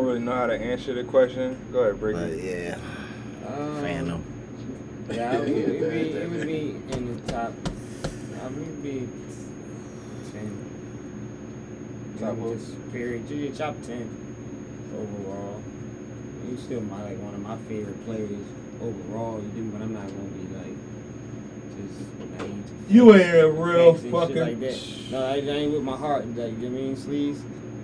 Yeah, I don't really know how to answer the question. Go ahead, break But it. yeah, Um, Phantom. Yeah, it would, it would be, it would be in the top. I mean, it'd be ten. Top Maybe just period. Just top ten overall. He's still my like one of my favorite players overall. You do, but I'm not gonna be like just naive. You ain't a real facts fucking. like that. No, I, I ain't with my heart. Like, you know what I mean, sleeves.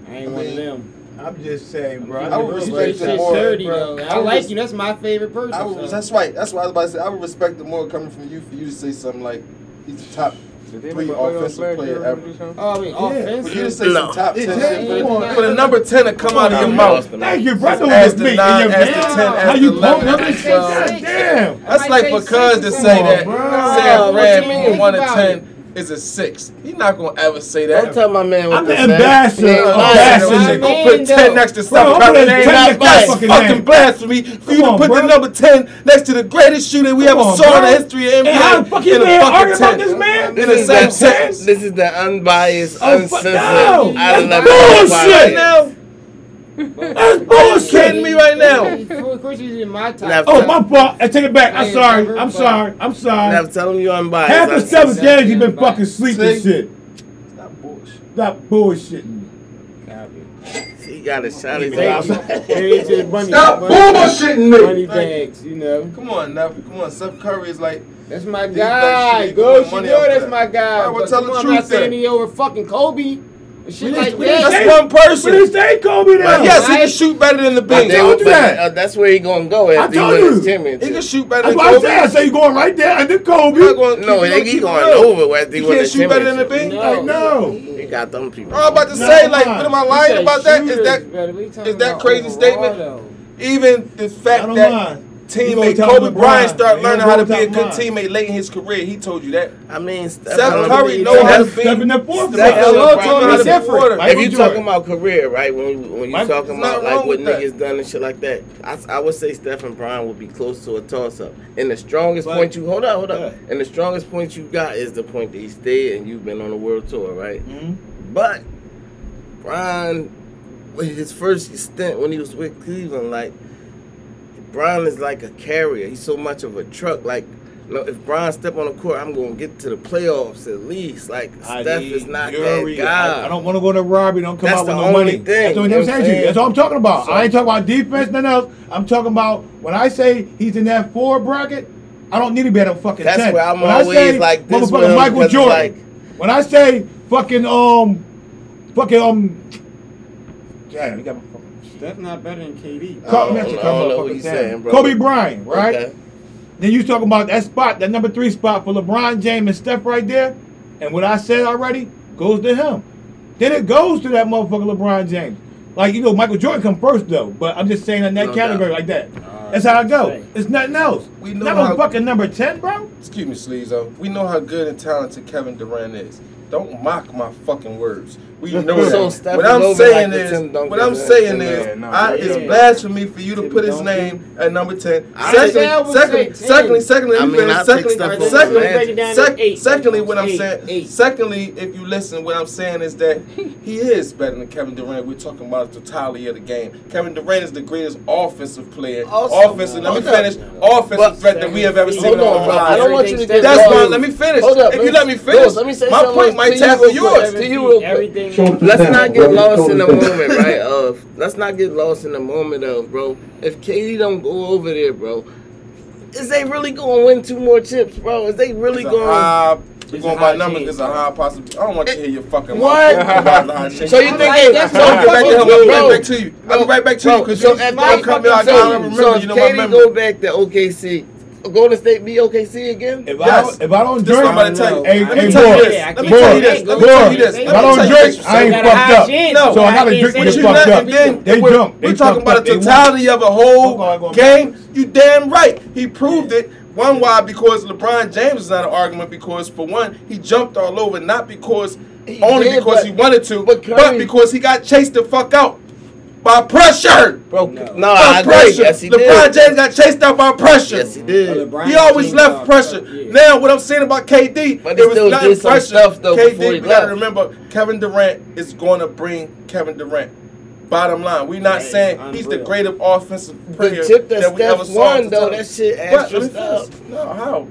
I ain't I one mean, of them. I'm just saying, bro. I would respect But it more, sturdy bro. I I, like res- you. That's my favorite person. I would, so. that's right. That's what I was about to say. I would respect it more coming from you for you to say something like he's the top Did they three make a offensive player ever. Oh, I mean, Yeah. offensive. For you to say No. some top Yeah, ten yeah, shit, come for, the number ten to come out of your mouth. Thank you, mouth. brother. As with the me nine, your as the ten, as How the you eleven, pump as up the the shit? Damn. That's like for Cuz to say that bro. Sam What Brad you mean? from one to ten is a six. He's not gonna ever say Don't that. tell my man what I'm the say. ambassador He ain't of lying. fashion. Don't My man, put ten next to Bro, Steph I'm Curry. putting name. 10 next to That's fucking fucking name. blasphemy for you to put the number ten next to the greatest shooter we ever saw in the history of NBA. And how the fuck you in a man fucking arguing about this man? In This the is, same the, sentence. this is the unbiased, Oh, fuck uncensored, no. out of That's bullshit. Podcast. now. That's you bullshit. kidding me right now? Of course, he's in my top. Now, Oh, my fault. I take it back. I'm sorry. I'm sorry. I'm sorry. Now tell him you're unbiased. Half the uncensored. seventh games you been fucking sleeping See? shit. Stop bullshit. Stop bullshitting. He got a shot. He's Thank It's just money, Stop money, bullshitting me. money Thank you. bags, you know. Come on, Neff. Come on. Steph Curry is like, That's my These guy. should be Go, doing you money know off that's that. my guy. Alright, well, but tell come the on, I'm truth not saying then. he over fucking Kobe. And Shit like that. that's say- one We didn't person. say Kobe But now. yes, he can shoot better than the But big. they told would- you but, that. uh, that's where he gonna go I told wins his you. He can shoot better That's than why I Kobe. said I say you going right there under Kobe. I'm not gonna No, keep- he, he going real. over after he He can't shoot better than the championship. big. Like, no. He got them people. I'm about to No, say, like, on. what am I lying about that? Is shooters, that better. We talking is that about crazy statement? even the fact that mind. You teammate Kobe LeBron. Bryant started You learning how to be a good teammate late in his career, he told you that. I mean, Steph, Steph Curry believe know that. how to be. Step in the fourth. Steph. Curry Hello, right told now me is different. water. Michael If you Jordan. talking about career, right? When you, when you Michael- talking about like what with that. niggas done and shit like that, I, I would say Stephen Brown would be close to a toss up. And the strongest But- point you hold up, hold up. Yeah. And the strongest point you got is the point that he stayed and you've been on a world tour, right? Mhm. But Brian, with his first stint when he was with Cleveland, like Brian is like a carrier. He's so much of a truck. Like, know, if Brian step on the court, I'm gonna get to the playoffs at least. Like I Steph is not Fury. that guy. I, I don't want to go to Robbie. Don't come That's out with no money. thing, That's the only you thing I'm know saying what I'm. That's all I'm talking about. So- I ain't talking about defense, nothing else. I'm talking about when I say he's in that four bracket. I don't need to be at a fucking That's ten. where I'm when I always say like this motherfucking Michael Jordan. like- when I say fucking um, fucking um, damn, you got my fucking. Steph not better than KD. I Call don't- I come don't know what you down. saying, bro. Kobe Bryant, right? Okay. Then you talking about that spot, that number three spot for LeBron James and Steph right there. And what I said already goes to him. Then it goes to that motherfucker LeBron James. Like you know, Michael Jordan come first though, but I'm just saying in that No category doubt. like that. That's how I go. say. It's nothing else. We know Not how- fucking number ten, bro. Excuse me, Sleezo. We know how good and talented Kevin Durant is. Don't mock my fucking words. We know So that. Steph what is I'm saying like is, what I'm saying Tim is, Duncan. I, Yeah, it's yeah. blasphemy for you to Tim put his Duncan. name at number ten. I Secondly, secondly, secondly, secondly, I mean, finish. I'll Secondly, secondly, Magic. Break it down sec- to eight. secondly, what I'm saying. Secondly, if you listen, what I'm saying is that he is better than Kevin Durant. We're talking about the totality of the game. Kevin Durant is the greatest offensive player, Also- offensive. Let me finish. Offensive But- threat that we have ever seen Hold on, bro. I don't want you to get That's lost. fine. Let me finish. If you let let me- me finish, let me say my something point might to you tackle real yours. To you real. Everything. Let's not get lost in the moment, right? Of let's not get lost in the moment of, bro. If KD don't go over there, bro, is they really gonna win two more chips, bro? Is they really It's a going? high, we're going a by numbers. chance, It's a high possibility. I don't want to hear your fucking What? mouth. About the high chance. So you think like, they? that's So, I'll get back to him. I'll be right back to you. I'll be right back to you because so you if don't they, come here. I so, gotta remember. so You if know my Katie memory. go back to OKC, Golden State be OKC again? If Yes. I if I don't This is what drink, I'm about to tell you. Hey, Let hey, me tell you this. Let me tell you boy, this. Let me tell you this. if If I don't drink. I ain't fucked up. No. So I I gotta drink when it's fucked not, up. then, They we're, we're talking about up. the totality of a whole Go on, go on. game. You damn right. He proved it. One, why? Because LeBron James is not an argument. Because for one, he jumped all over, not because He only did, because but- he wanted to, but but, because he got chased the fuck out by pressure. Bro, No. no, by I agree. pressure. Yes, he LeBron did. James got chased out by pressure. Yes, he did. LeBron He always left are- pressure. yeah. Now, what I'm saying about KD, But he it was still not pressure. stuff, though, KD, before he we gotta remember, Kevin Durant is going to bring Kevin Durant. Bottom line, we're not Right, saying he's the greatest offensive The player chip that that we ever Steph saw. won, to though, that shit But let extra me stuff. No, how?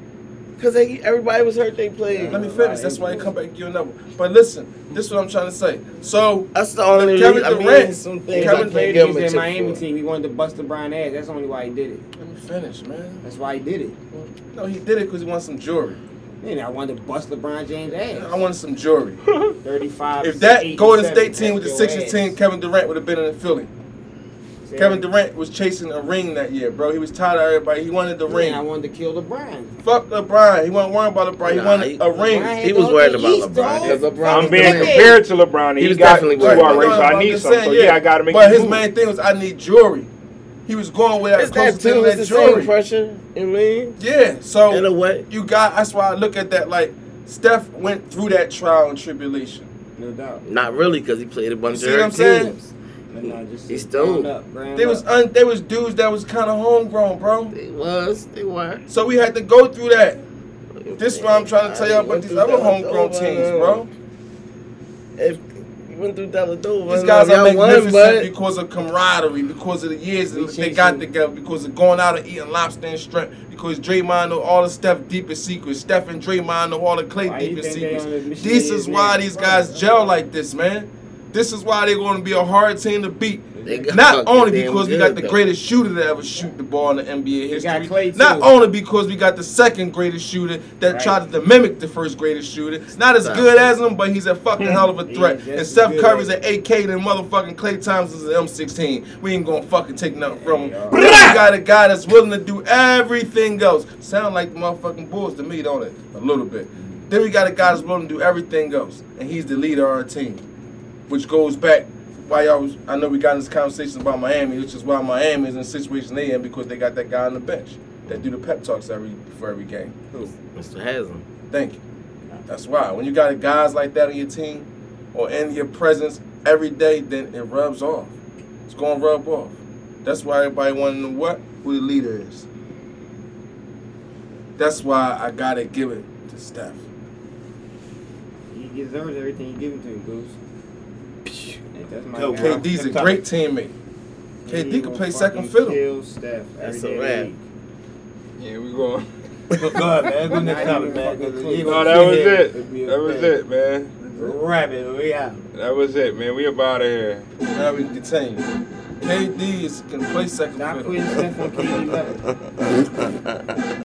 Because they everybody was hurt, they played. Let me finish. That's why I come back and give another. But listen, this is what I'm trying to say. So That's the only Kevin reason. I Durant- mean, some things Kevin I can't give him a Miami for. team, he wanted to bust LeBron ass. That's only why he did it. let me finish, man. That's why he did it. No, he did it because he wanted some jewelry. And I wanted to bust LeBron James' ass. I wanted some jewelry. 35. If that Golden State team with the Sixers team, Kevin Durant would have been in the Philly. See, Kevin Durant was chasing a ring that year, bro. He was tired of everybody. He wanted the ring. Man, I wanted to kill LeBron. Fuck LeBron. He wasn't worried about LeBron. He Nah, wanted he- a ring. LeBron He was worried about East, LeBron. Because LeBron I'm being playing. compared to LeBron. He He, was got definitely two worried. already, so I need just some. saying, So yeah, I gotta make. But his move. main thing was I need jewelry. He was going with that It's that close to too. that It's the same jewelry. pressure. You know what I mean? Yeah. So In a way. you got. That's why I look at that like Steph went through that trial and tribulation. No doubt. Not really, because he played a bunch You of see what I'm hurt saying? Teams. But no, just He's ground stoned. up, ground They was up. un, they was dudes that was kind of homegrown, bro. They was. They were. So we had to go through that. This is what I'm trying to tell y'all about these other homegrown teams, bro. If you went through Dellavedova, These guys are y'all won, magnificent because of camaraderie, because of the years They that they got together, because of going out and eating lobster and shrimp, because Draymond know all the Steph deepest secrets. Steph and Draymond know all the Klay Why you deepest think they secrets. on the Michigan This is is why now? these guys gel like this, man. This is why they're going to be a hard team to beat. Not only because we good, got the though. greatest shooter to ever shoot the ball in the NBA history. Not only because we got the second greatest shooter that Right. tried to mimic the first greatest shooter. Not as good as him, but he's a fucking hell of a threat. is And just Steph Curry's good. an AK than motherfucking Klay Thompson's an M16. We ain't gonna fucking take nothing from him. Hey, But then we got a guy that's willing to do everything else. Sound like the motherfucking Bulls to me, don't it? A little bit. Then we got a guy that's willing to do everything else. And he's the leader of our team. Which goes back why y'all was I know we got in this conversation about Miami, which is why Miami is in the situation they in because they got that guy on the bench that do the pep talks every for every game. Who? Mr. Haslem. Thank you. That's why. When you got guys like that on your team or in your presence every day, then it rubs off. It's gonna rub off. That's why everybody wanna know what who the leader is. That's why I gotta give it to Steph. He deserves everything you give him to him, Goose. That's my Yo, guy. KD's a great teammate. KD can play second fiddle. Kill Steph That's a day of the wrap. Yeah, we going. Go ahead, man. Go Not next man. fucking 'cause close. No, that was it. and be a That was it, man. Rabbit, we out. That was it, man. We up out of here. Now we can continue. KD is, can play second Stop fiddle. putting Steph on KD level.